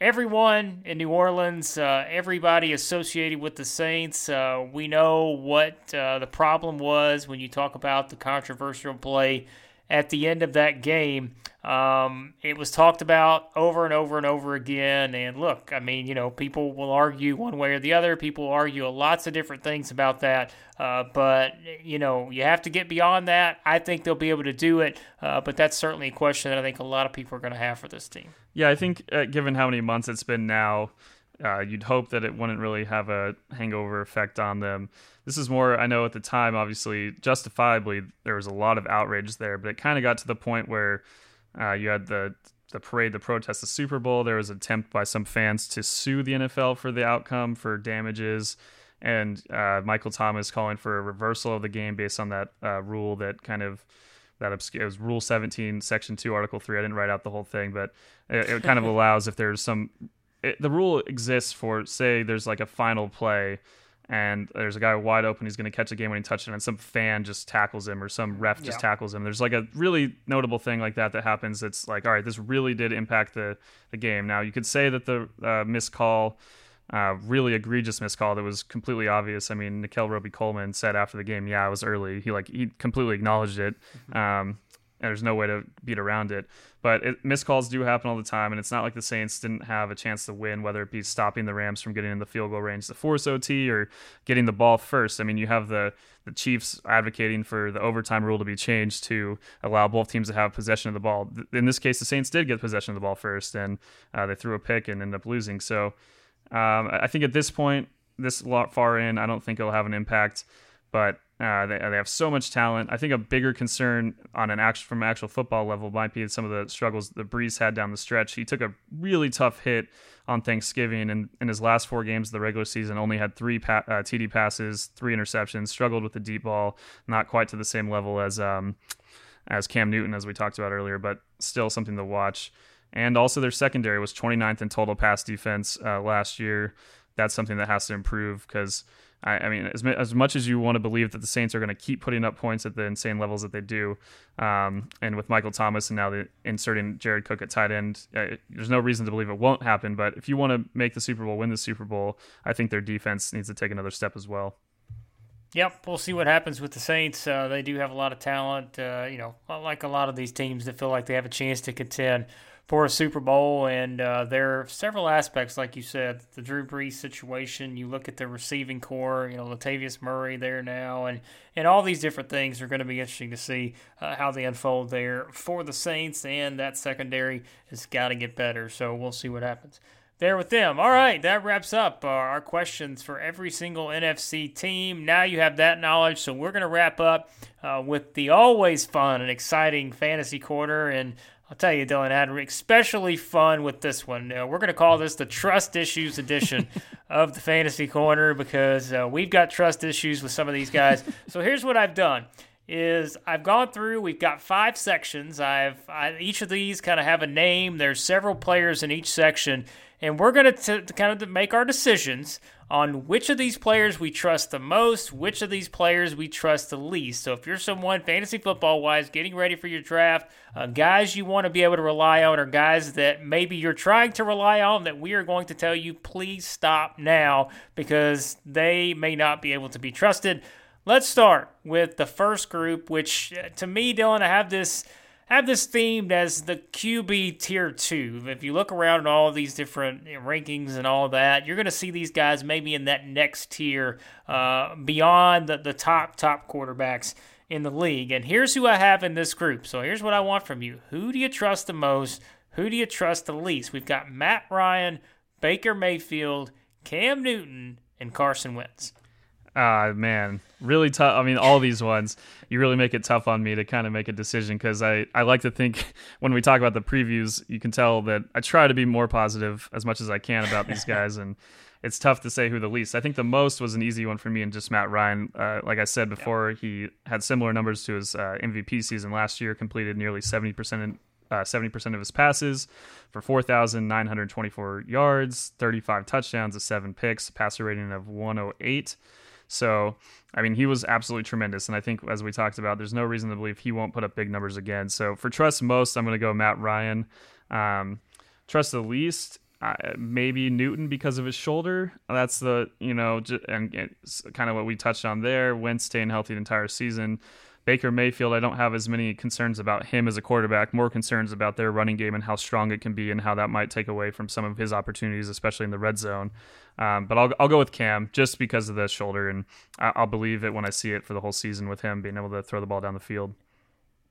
Everyone in New Orleans, uh, everybody associated with the Saints, uh, we know what uh, the problem was when you talk about the controversial play at the end of that game. Um, it was talked about over and over and over again. And look, I mean, you know, people will argue one way or the other. People argue lots of different things about that. Uh, but, you know, you have to get beyond that. I think they'll be able to do it. Uh, but that's certainly a question that I think a lot of people are going to have for this team. Yeah, I think uh, given how many months it's been now, uh, you'd hope that it wouldn't really have a hangover effect on them. This is more, I know at the time, obviously, justifiably, there was a lot of outrage there, but it kind of got to the point where uh, you had the the parade, the protest, the Super Bowl. There was an attempt by some fans to sue the NFL for the outcome for damages, and uh, Michael Thomas calling for a reversal of the game based on that uh, rule that kind of that obscure. It was Rule 17, Section 2, Article 3. I didn't write out the whole thing, but it, it kind of allows if there's some it, the rule exists for say there's like a final play and there's a guy wide open he's going to catch a game winning touchdown and some fan just tackles him or some ref just yeah. tackles him there's like a really notable thing like that that happens it's like all right this really did impact the, the game now you could say that the uh, missed call uh, really egregious missed call that was completely obvious. I mean, Nickell Robey-Coleman said after the game, "Yeah, it was early." He like he completely acknowledged it. Mm-hmm. Um, and there's no way to beat around it. But it, missed calls do happen all the time, and it's not like the Saints didn't have a chance to win, whether it be stopping the Rams from getting in the field goal range to force OT or getting the ball first. I mean, you have the the Chiefs advocating for the overtime rule to be changed to allow both teams to have possession of the ball. In this case, the Saints did get possession of the ball first, and uh, they threw a pick and ended up losing. So um, I think at this point, this lot far in, I don't think it'll have an impact. But uh, they, they have so much talent. I think a bigger concern on an actual from an actual football level might be some of the struggles the Brees had down the stretch. He took a really tough hit on Thanksgiving, and in his last four games of the regular season, only had three pa- uh, TD passes, three interceptions. Struggled with the deep ball, not quite to the same level as um, as Cam Newton, as we talked about earlier, but still something to watch. And also, their secondary was 29th in total pass defense uh, last year. That's something that has to improve because I, I mean, as, as much as you want to believe that the Saints are going to keep putting up points at the insane levels that they do, um, and with Michael Thomas and now the, inserting Jared Cook at tight end, uh, there's no reason to believe it won't happen. But if you want to make the Super Bowl, win the Super Bowl, I think their defense needs to take another step as well. Yep, we'll see what happens with the Saints. Uh, they do have a lot of talent, uh, you know, like a lot of these teams that feel like they have a chance to contend for a Super Bowl. And uh, there are several aspects, like you said, the Drew Brees situation. You look at the receiving corps, you know, Latavius Murray there now, and and all these different things are going to be interesting to see uh, how they unfold there for the Saints. And that secondary has got to get better. So we'll see what happens there with them. All right, that wraps up uh, our questions for every single NFC team. Now you have that knowledge, so we're going to wrap up uh, with the always fun and exciting fantasy quarter. And I'll tell you, Dylan had especially fun with this one. Uh, we're going to call this the trust issues edition of the fantasy corner because uh, we've got trust issues with some of these guys. so here's what I've done is I've gone through. We've got five sections. I've I, each of these kind of have a name. There's several players in each section, and we're going to kind of make our decisions on which of these players we trust the most, which of these players we trust the least. So if you're someone fantasy football wise getting ready for your draft, uh, guys you want to be able to rely on, or guys that maybe you're trying to rely on, that we are going to tell you please stop now because they may not be able to be trusted. Let's start with the first group, which uh, to me, Dylan, I have this have this themed as the QB tier two. If you look around at all of these different rankings and all that, you're going to see these guys maybe in that next tier uh, beyond the, the top, top quarterbacks in the league. And here's who I have in this group. So here's what I want from you Who do you trust the most? Who do you trust the least? We've got Matt Ryan, Baker Mayfield, Cam Newton, and Carson Wentz. Ah, man, really tough. I mean, all these ones, you really make it tough on me to kind of make a decision because I, I like to think when we talk about the previews, you can tell that I try to be more positive as much as I can about these guys. and it's tough to say who the least. I think the most was an easy one for me and just Matt Ryan. Uh, like I said before, yeah. he had similar numbers to his uh, MVP season last year, completed nearly 70% in, uh, 70% of his passes for 4,924 yards, 35 touchdowns, a seven picks, passer rating of 108. So, I mean, he was absolutely tremendous. And I think, as we talked about, there's no reason to believe he won't put up big numbers again. So, for trust most, I'm going to go Matt Ryan. Um, trust the least, uh, maybe Newton because of his shoulder. That's the, you know, and it's kind of what we touched on there. Wentz staying healthy the entire season. Baker Mayfield, I don't have as many concerns about him as a quarterback, more concerns about their running game and how strong it can be and how that might take away from some of his opportunities, especially in the red zone. Um, but I'll, I'll go with Cam just because of the shoulder, and I'll believe it when I see it for the whole season with him being able to throw the ball down the field.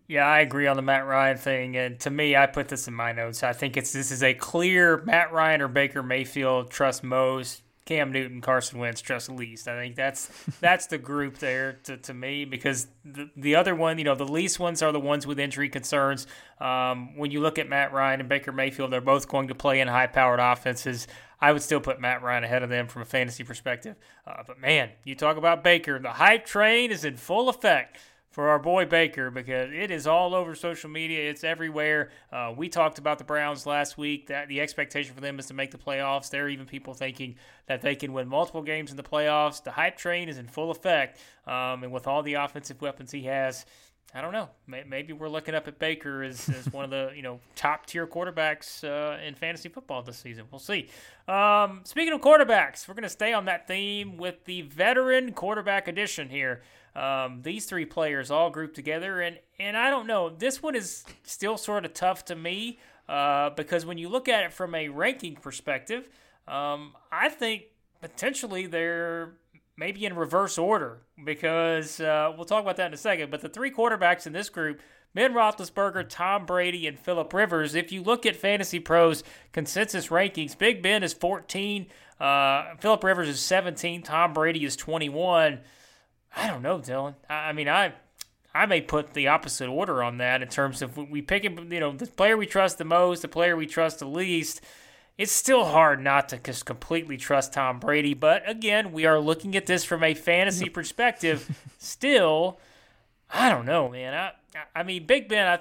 Yeah, I agree on the Matt Ryan thing, and to me, I put this in my notes. I think it's this is a clear Matt Ryan or Baker Mayfield trust most Cam Newton, Carson Wentz, trust least. I think that's that's the group there to, to me because the, the other one, you know, the least ones are the ones with injury concerns. Um, when you look at Matt Ryan and Baker Mayfield, they're both going to play in high powered offenses. I would still put Matt Ryan ahead of them from a fantasy perspective. Uh, but man, you talk about Baker, the hype train is in full effect for our boy Baker because it is all over social media. It's everywhere. Uh, we talked about the Browns last week. That the expectation for them is to make the playoffs. There are even people thinking that they can win multiple games in the playoffs. The hype train is in full effect, um, and with all the offensive weapons he has. I don't know. Maybe we're looking up at Baker as, as one of the you know top tier quarterbacks uh, in fantasy football this season. We'll see. Um, speaking of quarterbacks, we're going to stay on that theme with the veteran quarterback edition here. Um, these three players all grouped together, and and I don't know. This one is still sort of tough to me uh, because when you look at it from a ranking perspective, um, I think potentially they're maybe in reverse order because uh, we'll talk about that in a second. But the three quarterbacks in this group. Ben Roethlisberger, Tom Brady, and Philip Rivers. If you look at FantasyPros consensus rankings, Big Ben is 14, uh, Philip Rivers is 17, Tom Brady is 21. I don't know, Dylan. I, mean, I I may put the opposite order on that in terms of we pick him, you know, the player we trust the most, the player we trust the least. It's still hard not to just completely trust Tom Brady, but again, we are looking at this from a fantasy perspective. still, I don't know, man. I I mean, Big Ben, I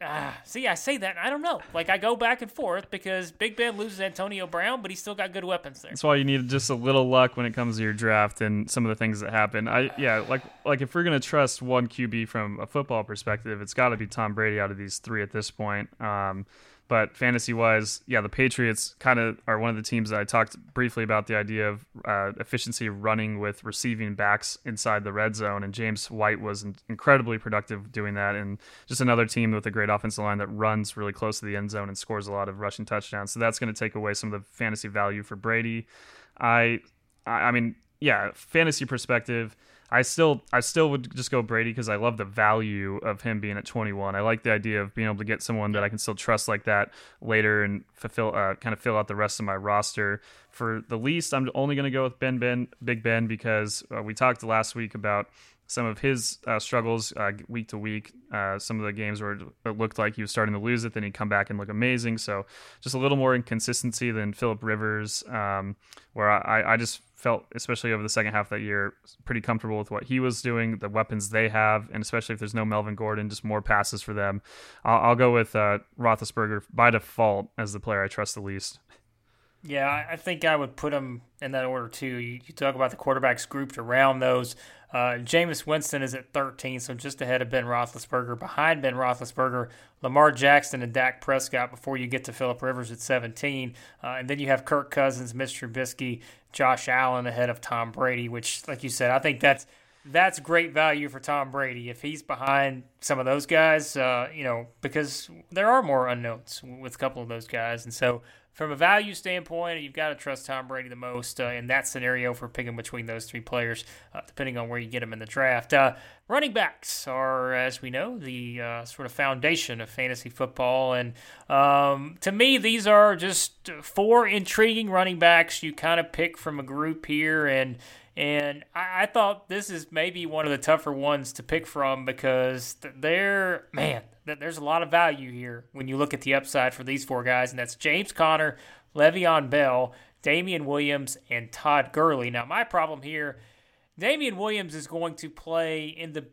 uh, see, I say that I don't know. Like I go back and forth because Big Ben loses Antonio Brown, but he's still got good weapons there. That's why you need just a little luck when it comes to your draft and some of the things that happen. I yeah, like like if we're gonna trust one QB from a football perspective, it's got to be Tom Brady out of these three at this point. Um, But fantasy wise, yeah, the Patriots kind of are one of the teams that I talked briefly about the idea of uh, efficiency running with receiving backs inside the red zone. And James White was incredibly productive doing that. And just another team with a great offensive line that runs really close to the end zone and scores a lot of rushing touchdowns. So that's going to take away some of the fantasy value for Brady. I, I mean, yeah, fantasy perspective I still I still would just go Brady because I love the value of him being at 21. I like the idea of being able to get someone that I can still trust like that later and fulfill uh, kind of fill out the rest of my roster. For the least, I'm only going to go with Ben Ben Big Ben because uh, we talked last week about some of his uh, struggles uh, week to week. Uh, some of the games where it looked like he was starting to lose it, then he'd come back and look amazing. So just a little more inconsistency than Philip Rivers, um, where I, I just felt, especially over the second half of that year, pretty comfortable with what he was doing, the weapons they have, and especially if there's no Melvin Gordon, just more passes for them. I'll, I'll go with uh, Roethlisberger by default as the player I trust the least. Yeah, I think I would put them in that order too. You, talk about the quarterbacks grouped around those. Uh, Jameis Winston is at 13, so just ahead of Ben Roethlisberger. Behind Ben Roethlisberger, Lamar Jackson and Dak Prescott before you get to Philip Rivers at 17. Uh, and then you have Kirk Cousins, Mr. Trubisky, Josh Allen ahead of Tom Brady, which, like you said, I think that's that's great value for Tom Brady if he's behind some of those guys. Uh, you know, because there are more unknowns with a couple of those guys, and so from a value standpoint, you've got to trust Tom Brady the most uh, in that scenario for picking between those three players, uh, depending on where you get them in the draft. Uh, running backs are, as we know, the uh, sort of foundation of fantasy football. And um, to me, these are just four intriguing running backs you kind of pick from a group here. And and I, I, thought this is maybe one of the tougher ones to pick from because they're, man, there's a lot of value here when you look at the upside for these four guys. And that's James Conner, Le'Veon Bell, Damien Williams, and Todd Gurley. Now, my problem here Damien Williams is going to play in the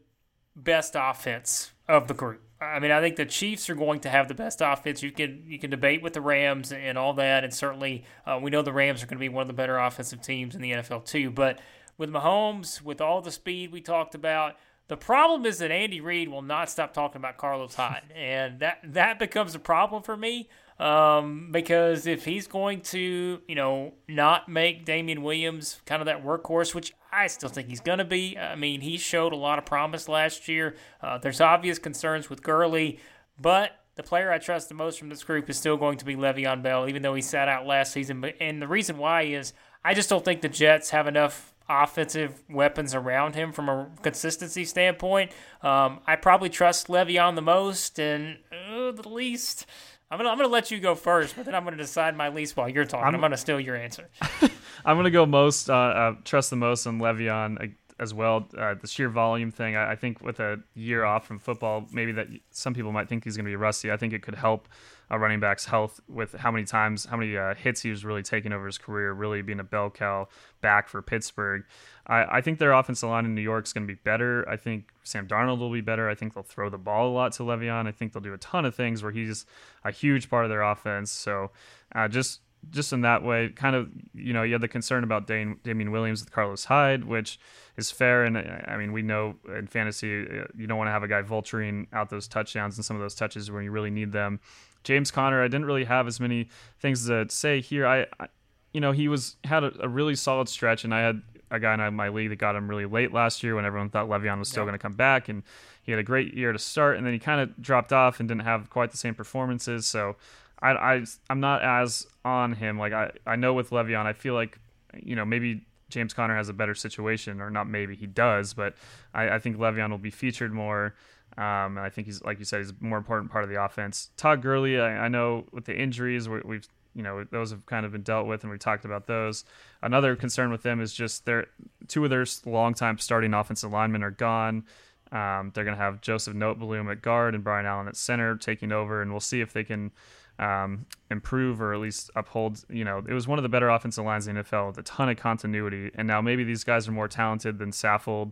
best offense of the group. I mean, I think the Chiefs are going to have the best offense. You can you can debate with the Rams and all that, and certainly uh, we know the Rams are going to be one of the better offensive teams in the NFL too. But with Mahomes, with all the speed we talked about, the problem is that Andy Reid will not stop talking about Carlos Hyde, and that that becomes a problem for me. Um, because if he's going to, you know, not make Damien Williams kind of that workhorse, which I still think he's going to be. I mean, he showed a lot of promise last year. Uh, there's obvious concerns with Gurley, but the player I trust the most from this group is still going to be Le'Veon Bell, even though he sat out last season. And the reason why is I just don't think the Jets have enough offensive weapons around him from a consistency standpoint. Um, I probably trust Le'Veon the most, and uh, the least. I'm gonna I'm gonna let you go first, but then I'm gonna decide my least while you're talking. I'm, I'm gonna steal your answer. I'm gonna go most uh, uh, trust the most on Le'Veon uh, as well. Uh, the sheer volume thing. I, I, think with a year off from football, maybe that some people might think he's gonna be rusty. I think it could help a running back's health with how many times, how many uh, hits he was really taking over his career, really being a bell cow back for Pittsburgh. I, I think their offensive line in New York is going to be better. I think Sam Darnold will be better. I think they'll throw the ball a lot to Le'Veon. I think they'll do a ton of things where he's a huge part of their offense. So uh, just just in that way, kind of, you know, you had the concern about Dane, Damien Williams with Carlos Hyde, which is fair. And I mean, we know in fantasy, uh, you don't want to have a guy vulturing out those touchdowns and some of those touches when you really need them. James Conner, I didn't really have as many things to say here. I, I you know, he was had a, a, really solid stretch, and I had a guy in my league that got him really late last year when everyone thought Le'Veon was still yeah. going to come back, and he had a great year to start, and then he kind of dropped off and didn't have quite the same performances. So, I, I I'm not as on him. Like I I know with Le'Veon, I feel like you know maybe James Conner has a better situation, or not maybe he does, but I, I think Le'Veon will be featured more. Um, I think he's like you said, he's a more important part of the offense. Todd Gurley, I, I know with the injuries, we, we've you know those have kind of been dealt with, and we talked about those. Another concern with them is just their two of their longtime starting offensive linemen are gone. Um, they're going to have Joseph Noteboom at guard and Brian Allen at center taking over, and we'll see if they can um, improve or at least uphold. You know, it was one of the better offensive lines in the NFL with a ton of continuity, and now maybe these guys are more talented than Saffold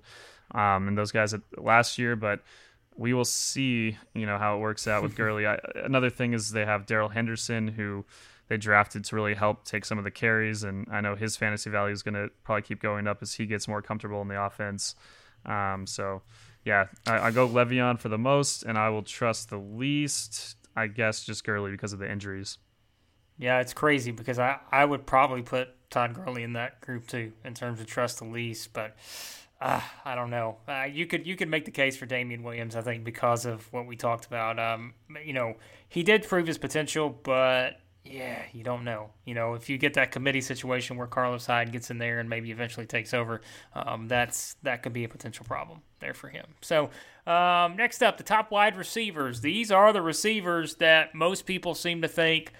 um, and those guys at, last year, but we will see, you know, how it works out with Gurley. I, another thing is they have Darrell Henderson, who they drafted to really help take some of the carries, and I know his fantasy value is going to probably keep going up as he gets more comfortable in the offense. Um, so, yeah, I, I, go Le'Veon for the most, and I will trust the least. I guess just Gurley because of the injuries. Yeah, it's crazy because I, I would probably put Todd Gurley in that group too in terms of trust the least, but uh, I don't know. Uh, you could you could make the case for Damien Williams, I think, because of what we talked about. Um, you know, he did prove his potential, but yeah, you don't know. You know, if you get that committee situation where Carlos Hyde gets in there and maybe eventually takes over, um, that's that could be a potential problem there for him. So um, next up, the top wide receivers. These are the receivers that most people seem to think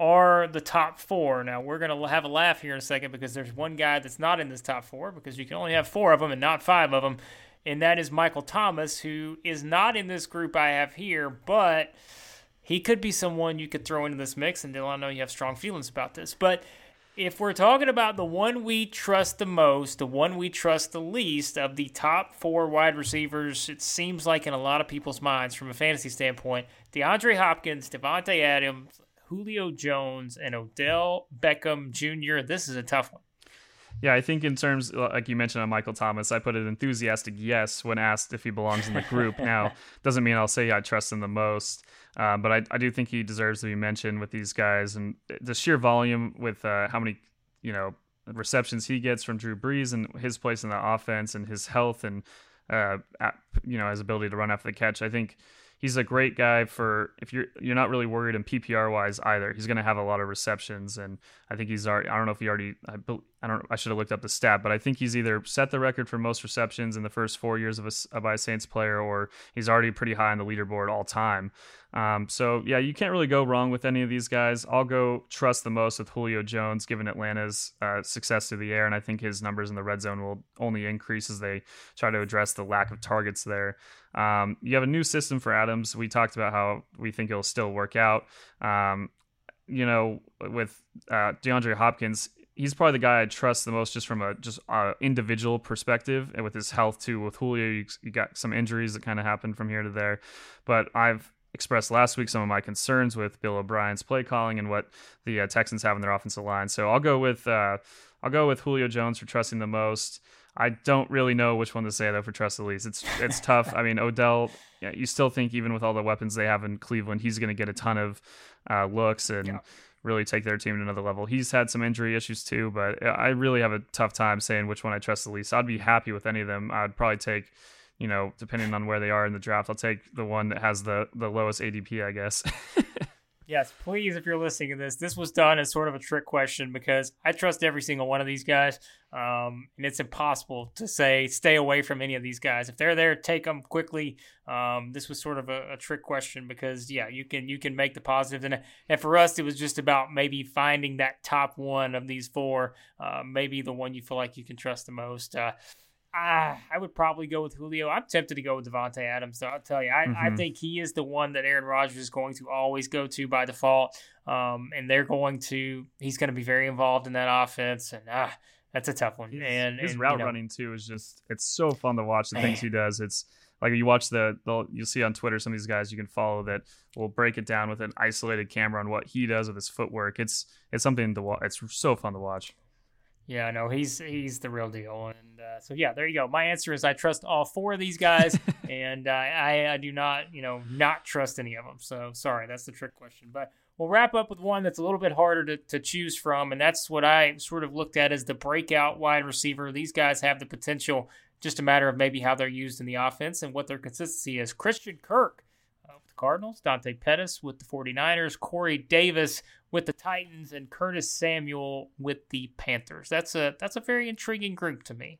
are the top four. Now, we're going to have a laugh here in a second because there's one guy that's not in this top four because you can only have four of them and not five of them, and that is Michael Thomas, who is not in this group I have here, but he could be someone you could throw into this mix. And Dylan, I know you have strong feelings about this, but if we're talking about the one we trust the most, the one we trust the least of the top four wide receivers, it seems like in a lot of people's minds from a fantasy standpoint, DeAndre Hopkins, Davante Adams, Julio Jones, and Odell Beckham Jr. This is a tough one. Yeah, I think in terms, like you mentioned on Michael Thomas, I put an enthusiastic yes when asked if he belongs in the group. now, doesn't mean I'll say I trust him the most, uh, but I, I do think he deserves to be mentioned with these guys and the sheer volume with uh, how many, you know, receptions he gets from Drew Brees and his place in the offense and his health and, uh, you know, his ability to run after the catch. I think he's a great guy for if you're you're not really worried in PPR wise either. He's going to have a lot of receptions, and I think he's already. I don't know if he already. I, I don't. I should have looked up the stat, but I think he's either set the record for most receptions in the first four years of a, by a Saints player, or he's already pretty high on the leaderboard all time. Um, so yeah, you can't really go wrong with any of these guys. I'll go trust the most with Julio Jones, given Atlanta's uh, success through the air, and I think his numbers in the red zone will only increase as they try to address the lack of targets there. Um, you have a new system for Adams. We talked about how we think it'll still work out. Um, you know, with uh, DeAndre Hopkins, he's probably the guy I trust the most, just from a just uh, individual perspective, and with his health too. With Julio, you, you got some injuries that kind of happened from here to there, but I've expressed last week some of my concerns with Bill O'Brien's play calling and what the uh, Texans have in their offensive line. So I'll go with uh, I'll go with Julio Jones for trusting the most. I don't really know which one to say though for trust the least. It's it's tough. I mean Odell, yeah, you still think even with all the weapons they have in Cleveland, he's going to get a ton of uh, looks and. Yeah. Really take their team to another level. He's had some injury issues too, but I really have a tough time saying which one I trust the least. I'd be happy with any of them. I'd probably take you know, depending on where they are in the draft, I'll take the one that has the the lowest ADP, I guess. yes, please, if you're listening to this, this was done as sort of a trick question because I trust every single one of these guys, um, and it's impossible to say stay away from any of these guys. If they're there, take them quickly. Um, this was sort of a, a, trick question because yeah, you can you can make the positives, and and for us, it was just about maybe finding that top one of these four, uh, maybe the one you feel like you can trust the most. Uh, Ah, I would probably go with Julio. I'm tempted to go with Davante Adams. So I'll tell you, I, mm-hmm. I, think he is the one that Aaron Rodgers is going to always go to by default. Um, and they're going to, he's going to be very involved in that offense. And ah, that's a tough one. His, and his and, route you know, running too is just, it's so fun to watch the things he does. It's like you watch the, the, you'll see on Twitter some of these guys you can follow that will break it down with an isolated camera on what he does with his footwork. It's it's something to watch. It's so fun to watch. Yeah, no, he's he's the real deal, and uh, so yeah, there you go. My answer is I trust all four of these guys, and uh, I I do not you know not trust any of them. So sorry, that's the trick question. But we'll wrap up with one that's a little bit harder to, to choose from, and that's what I sort of looked at as the breakout wide receiver. These guys have the potential, just a matter of maybe how they're used in the offense and what their consistency is. Christian Kirk Cardinals, Dante Pettis with the 49ers, Corey Davis with the Titans, and Curtis Samuel with the Panthers. That's a that's a very intriguing group to me.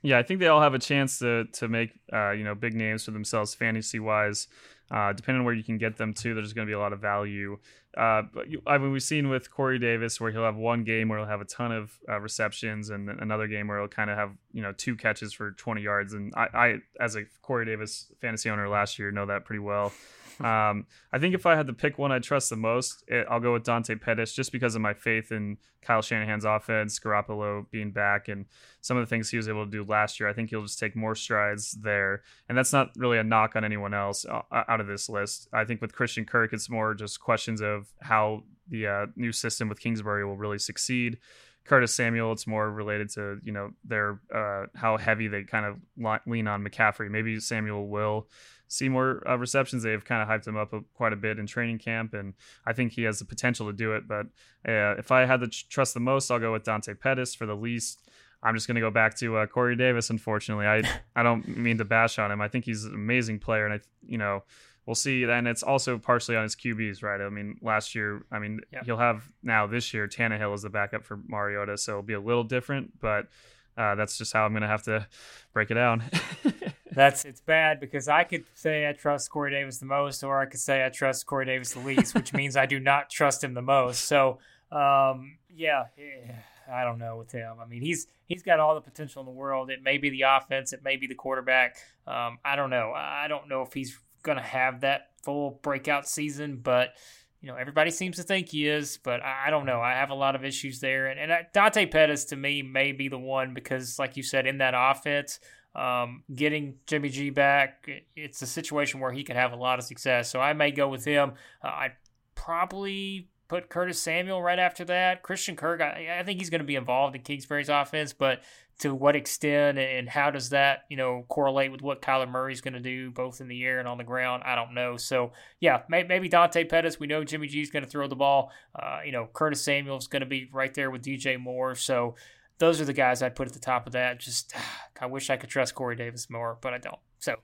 Yeah, I think they all have a chance to to make uh, you know big names for themselves fantasy wise. Uh, depending on where you can get them to, there's going to be a lot of value. Uh, but you, I mean, we've seen with Corey Davis where he'll have one game where he'll have a ton of uh, receptions, and another game where he'll kind of have you know two catches for 20 yards. And I, I, as a Corey Davis fantasy owner last year, know that pretty well. Um, I think if I had to pick one I trust the most, it, I'll go with Dante Pettis just because of my faith in Kyle Shanahan's offense, Garoppolo being back, and some of the things he was able to do last year. I think he'll just take more strides there. And that's not really a knock on anyone else uh, out of this list. I think with Christian Kirk, it's more just questions of how the uh, new system with Kingsbury will really succeed. Curtis Samuel, it's more related to you know their uh, how heavy they kind of lean on McCaffrey. Maybe Samuel will see more uh, receptions. They've kind of hyped him up a, quite a bit in training camp, and I think he has the potential to do it. But uh, if I had to trust the most, I'll go with Dante Pettis. For the least, I'm just going to go back to uh, Corey Davis. Unfortunately, I I don't mean to bash on him. I think he's an amazing player, and I you know we'll see. And it's also partially on his QBs, right? I mean, last year, I mean, yep. he'll have now this year Tannehill is the backup for Mariota, so it'll be a little different, but uh, that's just how I'm going to have to break it down. that's it's bad because I could say I trust Corey Davis the most, or I could say I trust Corey Davis the least, which means I do not trust him the most. So, um, yeah. yeah I don't know with him. I mean, he's he's got all the potential in the world. It may be the offense, it may be the quarterback. Um, I don't know. I don't know if he's going to have that full breakout season, but you know everybody seems to think he is. But I, don't know. I have a lot of issues there, and, and Dante Pettis to me may be the one because, like you said, in that offense. Um, getting Jimmy G back, it's a situation where he could have a lot of success. So I may go with him. Uh, I'd probably put Curtis Samuel right after that. Christian Kirk, I, I think he's going to be involved in Kingsbury's offense, but to what extent and how does that, you know, correlate with what Kyler Murray's going to do both in the air and on the ground? I don't know. So, yeah, maybe Dante Pettis. We know Jimmy G's going to throw the ball. Uh, you know, Curtis Samuel's going to be right there with DJ Moore. So, those are the guys I'd put at the top of that. Just, I wish I could trust Corey Davis more, but I don't. So,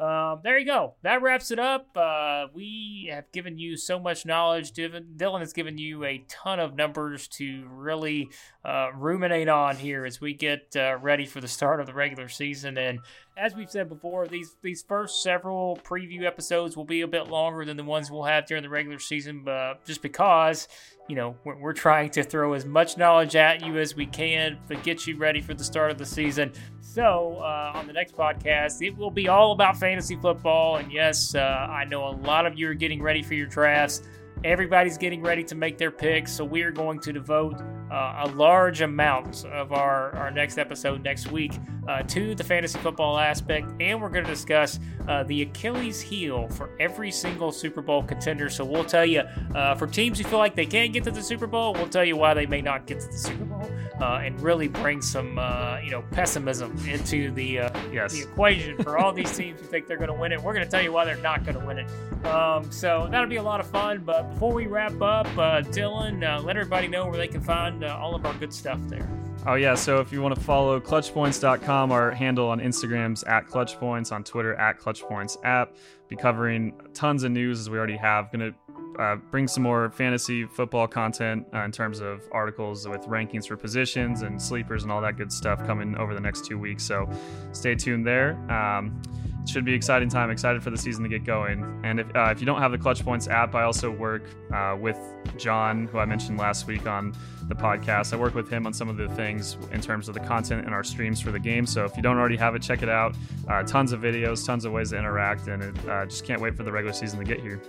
um, there you go. That wraps it up. Uh, we have given you so much knowledge. Dylan has given you a ton of numbers to really uh, ruminate on here as we get uh, ready for the start of the regular season. And as we've said before, these these first several preview episodes will be a bit longer than the ones we'll have during the regular season, but just because you know we're, we're trying to throw as much knowledge at you as we can to get you ready for the start of the season. So, uh, on the next podcast, it will be all about fantasy football. And yes, uh, I know a lot of you are getting ready for your drafts. Everybody's getting ready to make their picks, so we are going to devote uh, a large amount of our, our next episode next week uh, to the fantasy football aspect, and we're going to discuss uh, the Achilles heel for every single Super Bowl contender. So we'll tell you uh, for teams who feel like they can't get to the Super Bowl, we'll tell you why they may not get to the Super Bowl, uh, and really bring some uh, you know pessimism into the yes. the equation for all these teams who think they're going to win it. We're going to tell you why they're not going to win it. Um, so that'll be a lot of fun. But before we wrap up, uh, Dylan, uh, let everybody know where they can find uh, all of our good stuff there. Oh, yeah. So if you want to follow clutchpoints.com, our handle on Instagram's at clutchpoints, on Twitter at clutchpoints app. Be covering tons of news as we already have. Going to uh, bring some more fantasy football content uh, in terms of articles with rankings for positions and sleepers and all that good stuff coming over the next two weeks. So stay tuned there. Um, should be exciting time. Excited for the season to get going. And if, uh, if you don't have the Clutch Points app, I also work uh, with John, who I mentioned last week on the podcast. I work with him on some of the things in terms of the content and our streams for the game. So if you don't already have it, check it out. Uh, tons of videos, tons of ways to interact, and it, uh, just can't wait for the regular season to get here.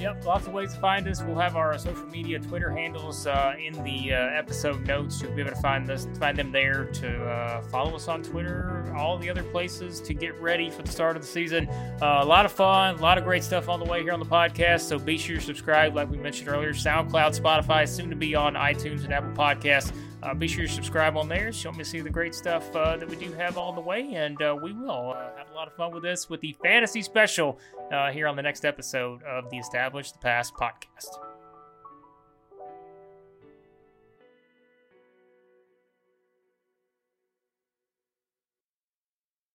Yep, lots of ways to find us. We'll have our social media, Twitter handles uh, in the uh, episode notes. You'll be able to find us, find them there to uh, follow us on Twitter, all the other places to get ready for the start of the season. Uh, a lot of fun, a lot of great stuff on the way here on the podcast. So be sure to subscribe, like we mentioned earlier. SoundCloud, Spotify, soon to be on iTunes and Apple Podcasts. Uh, be sure to subscribe on there so you me see the great stuff uh, that we do have on the way. And uh, we will uh, have a lot of fun with this with the fantasy special uh, here on the next episode of the Established the Pass podcast.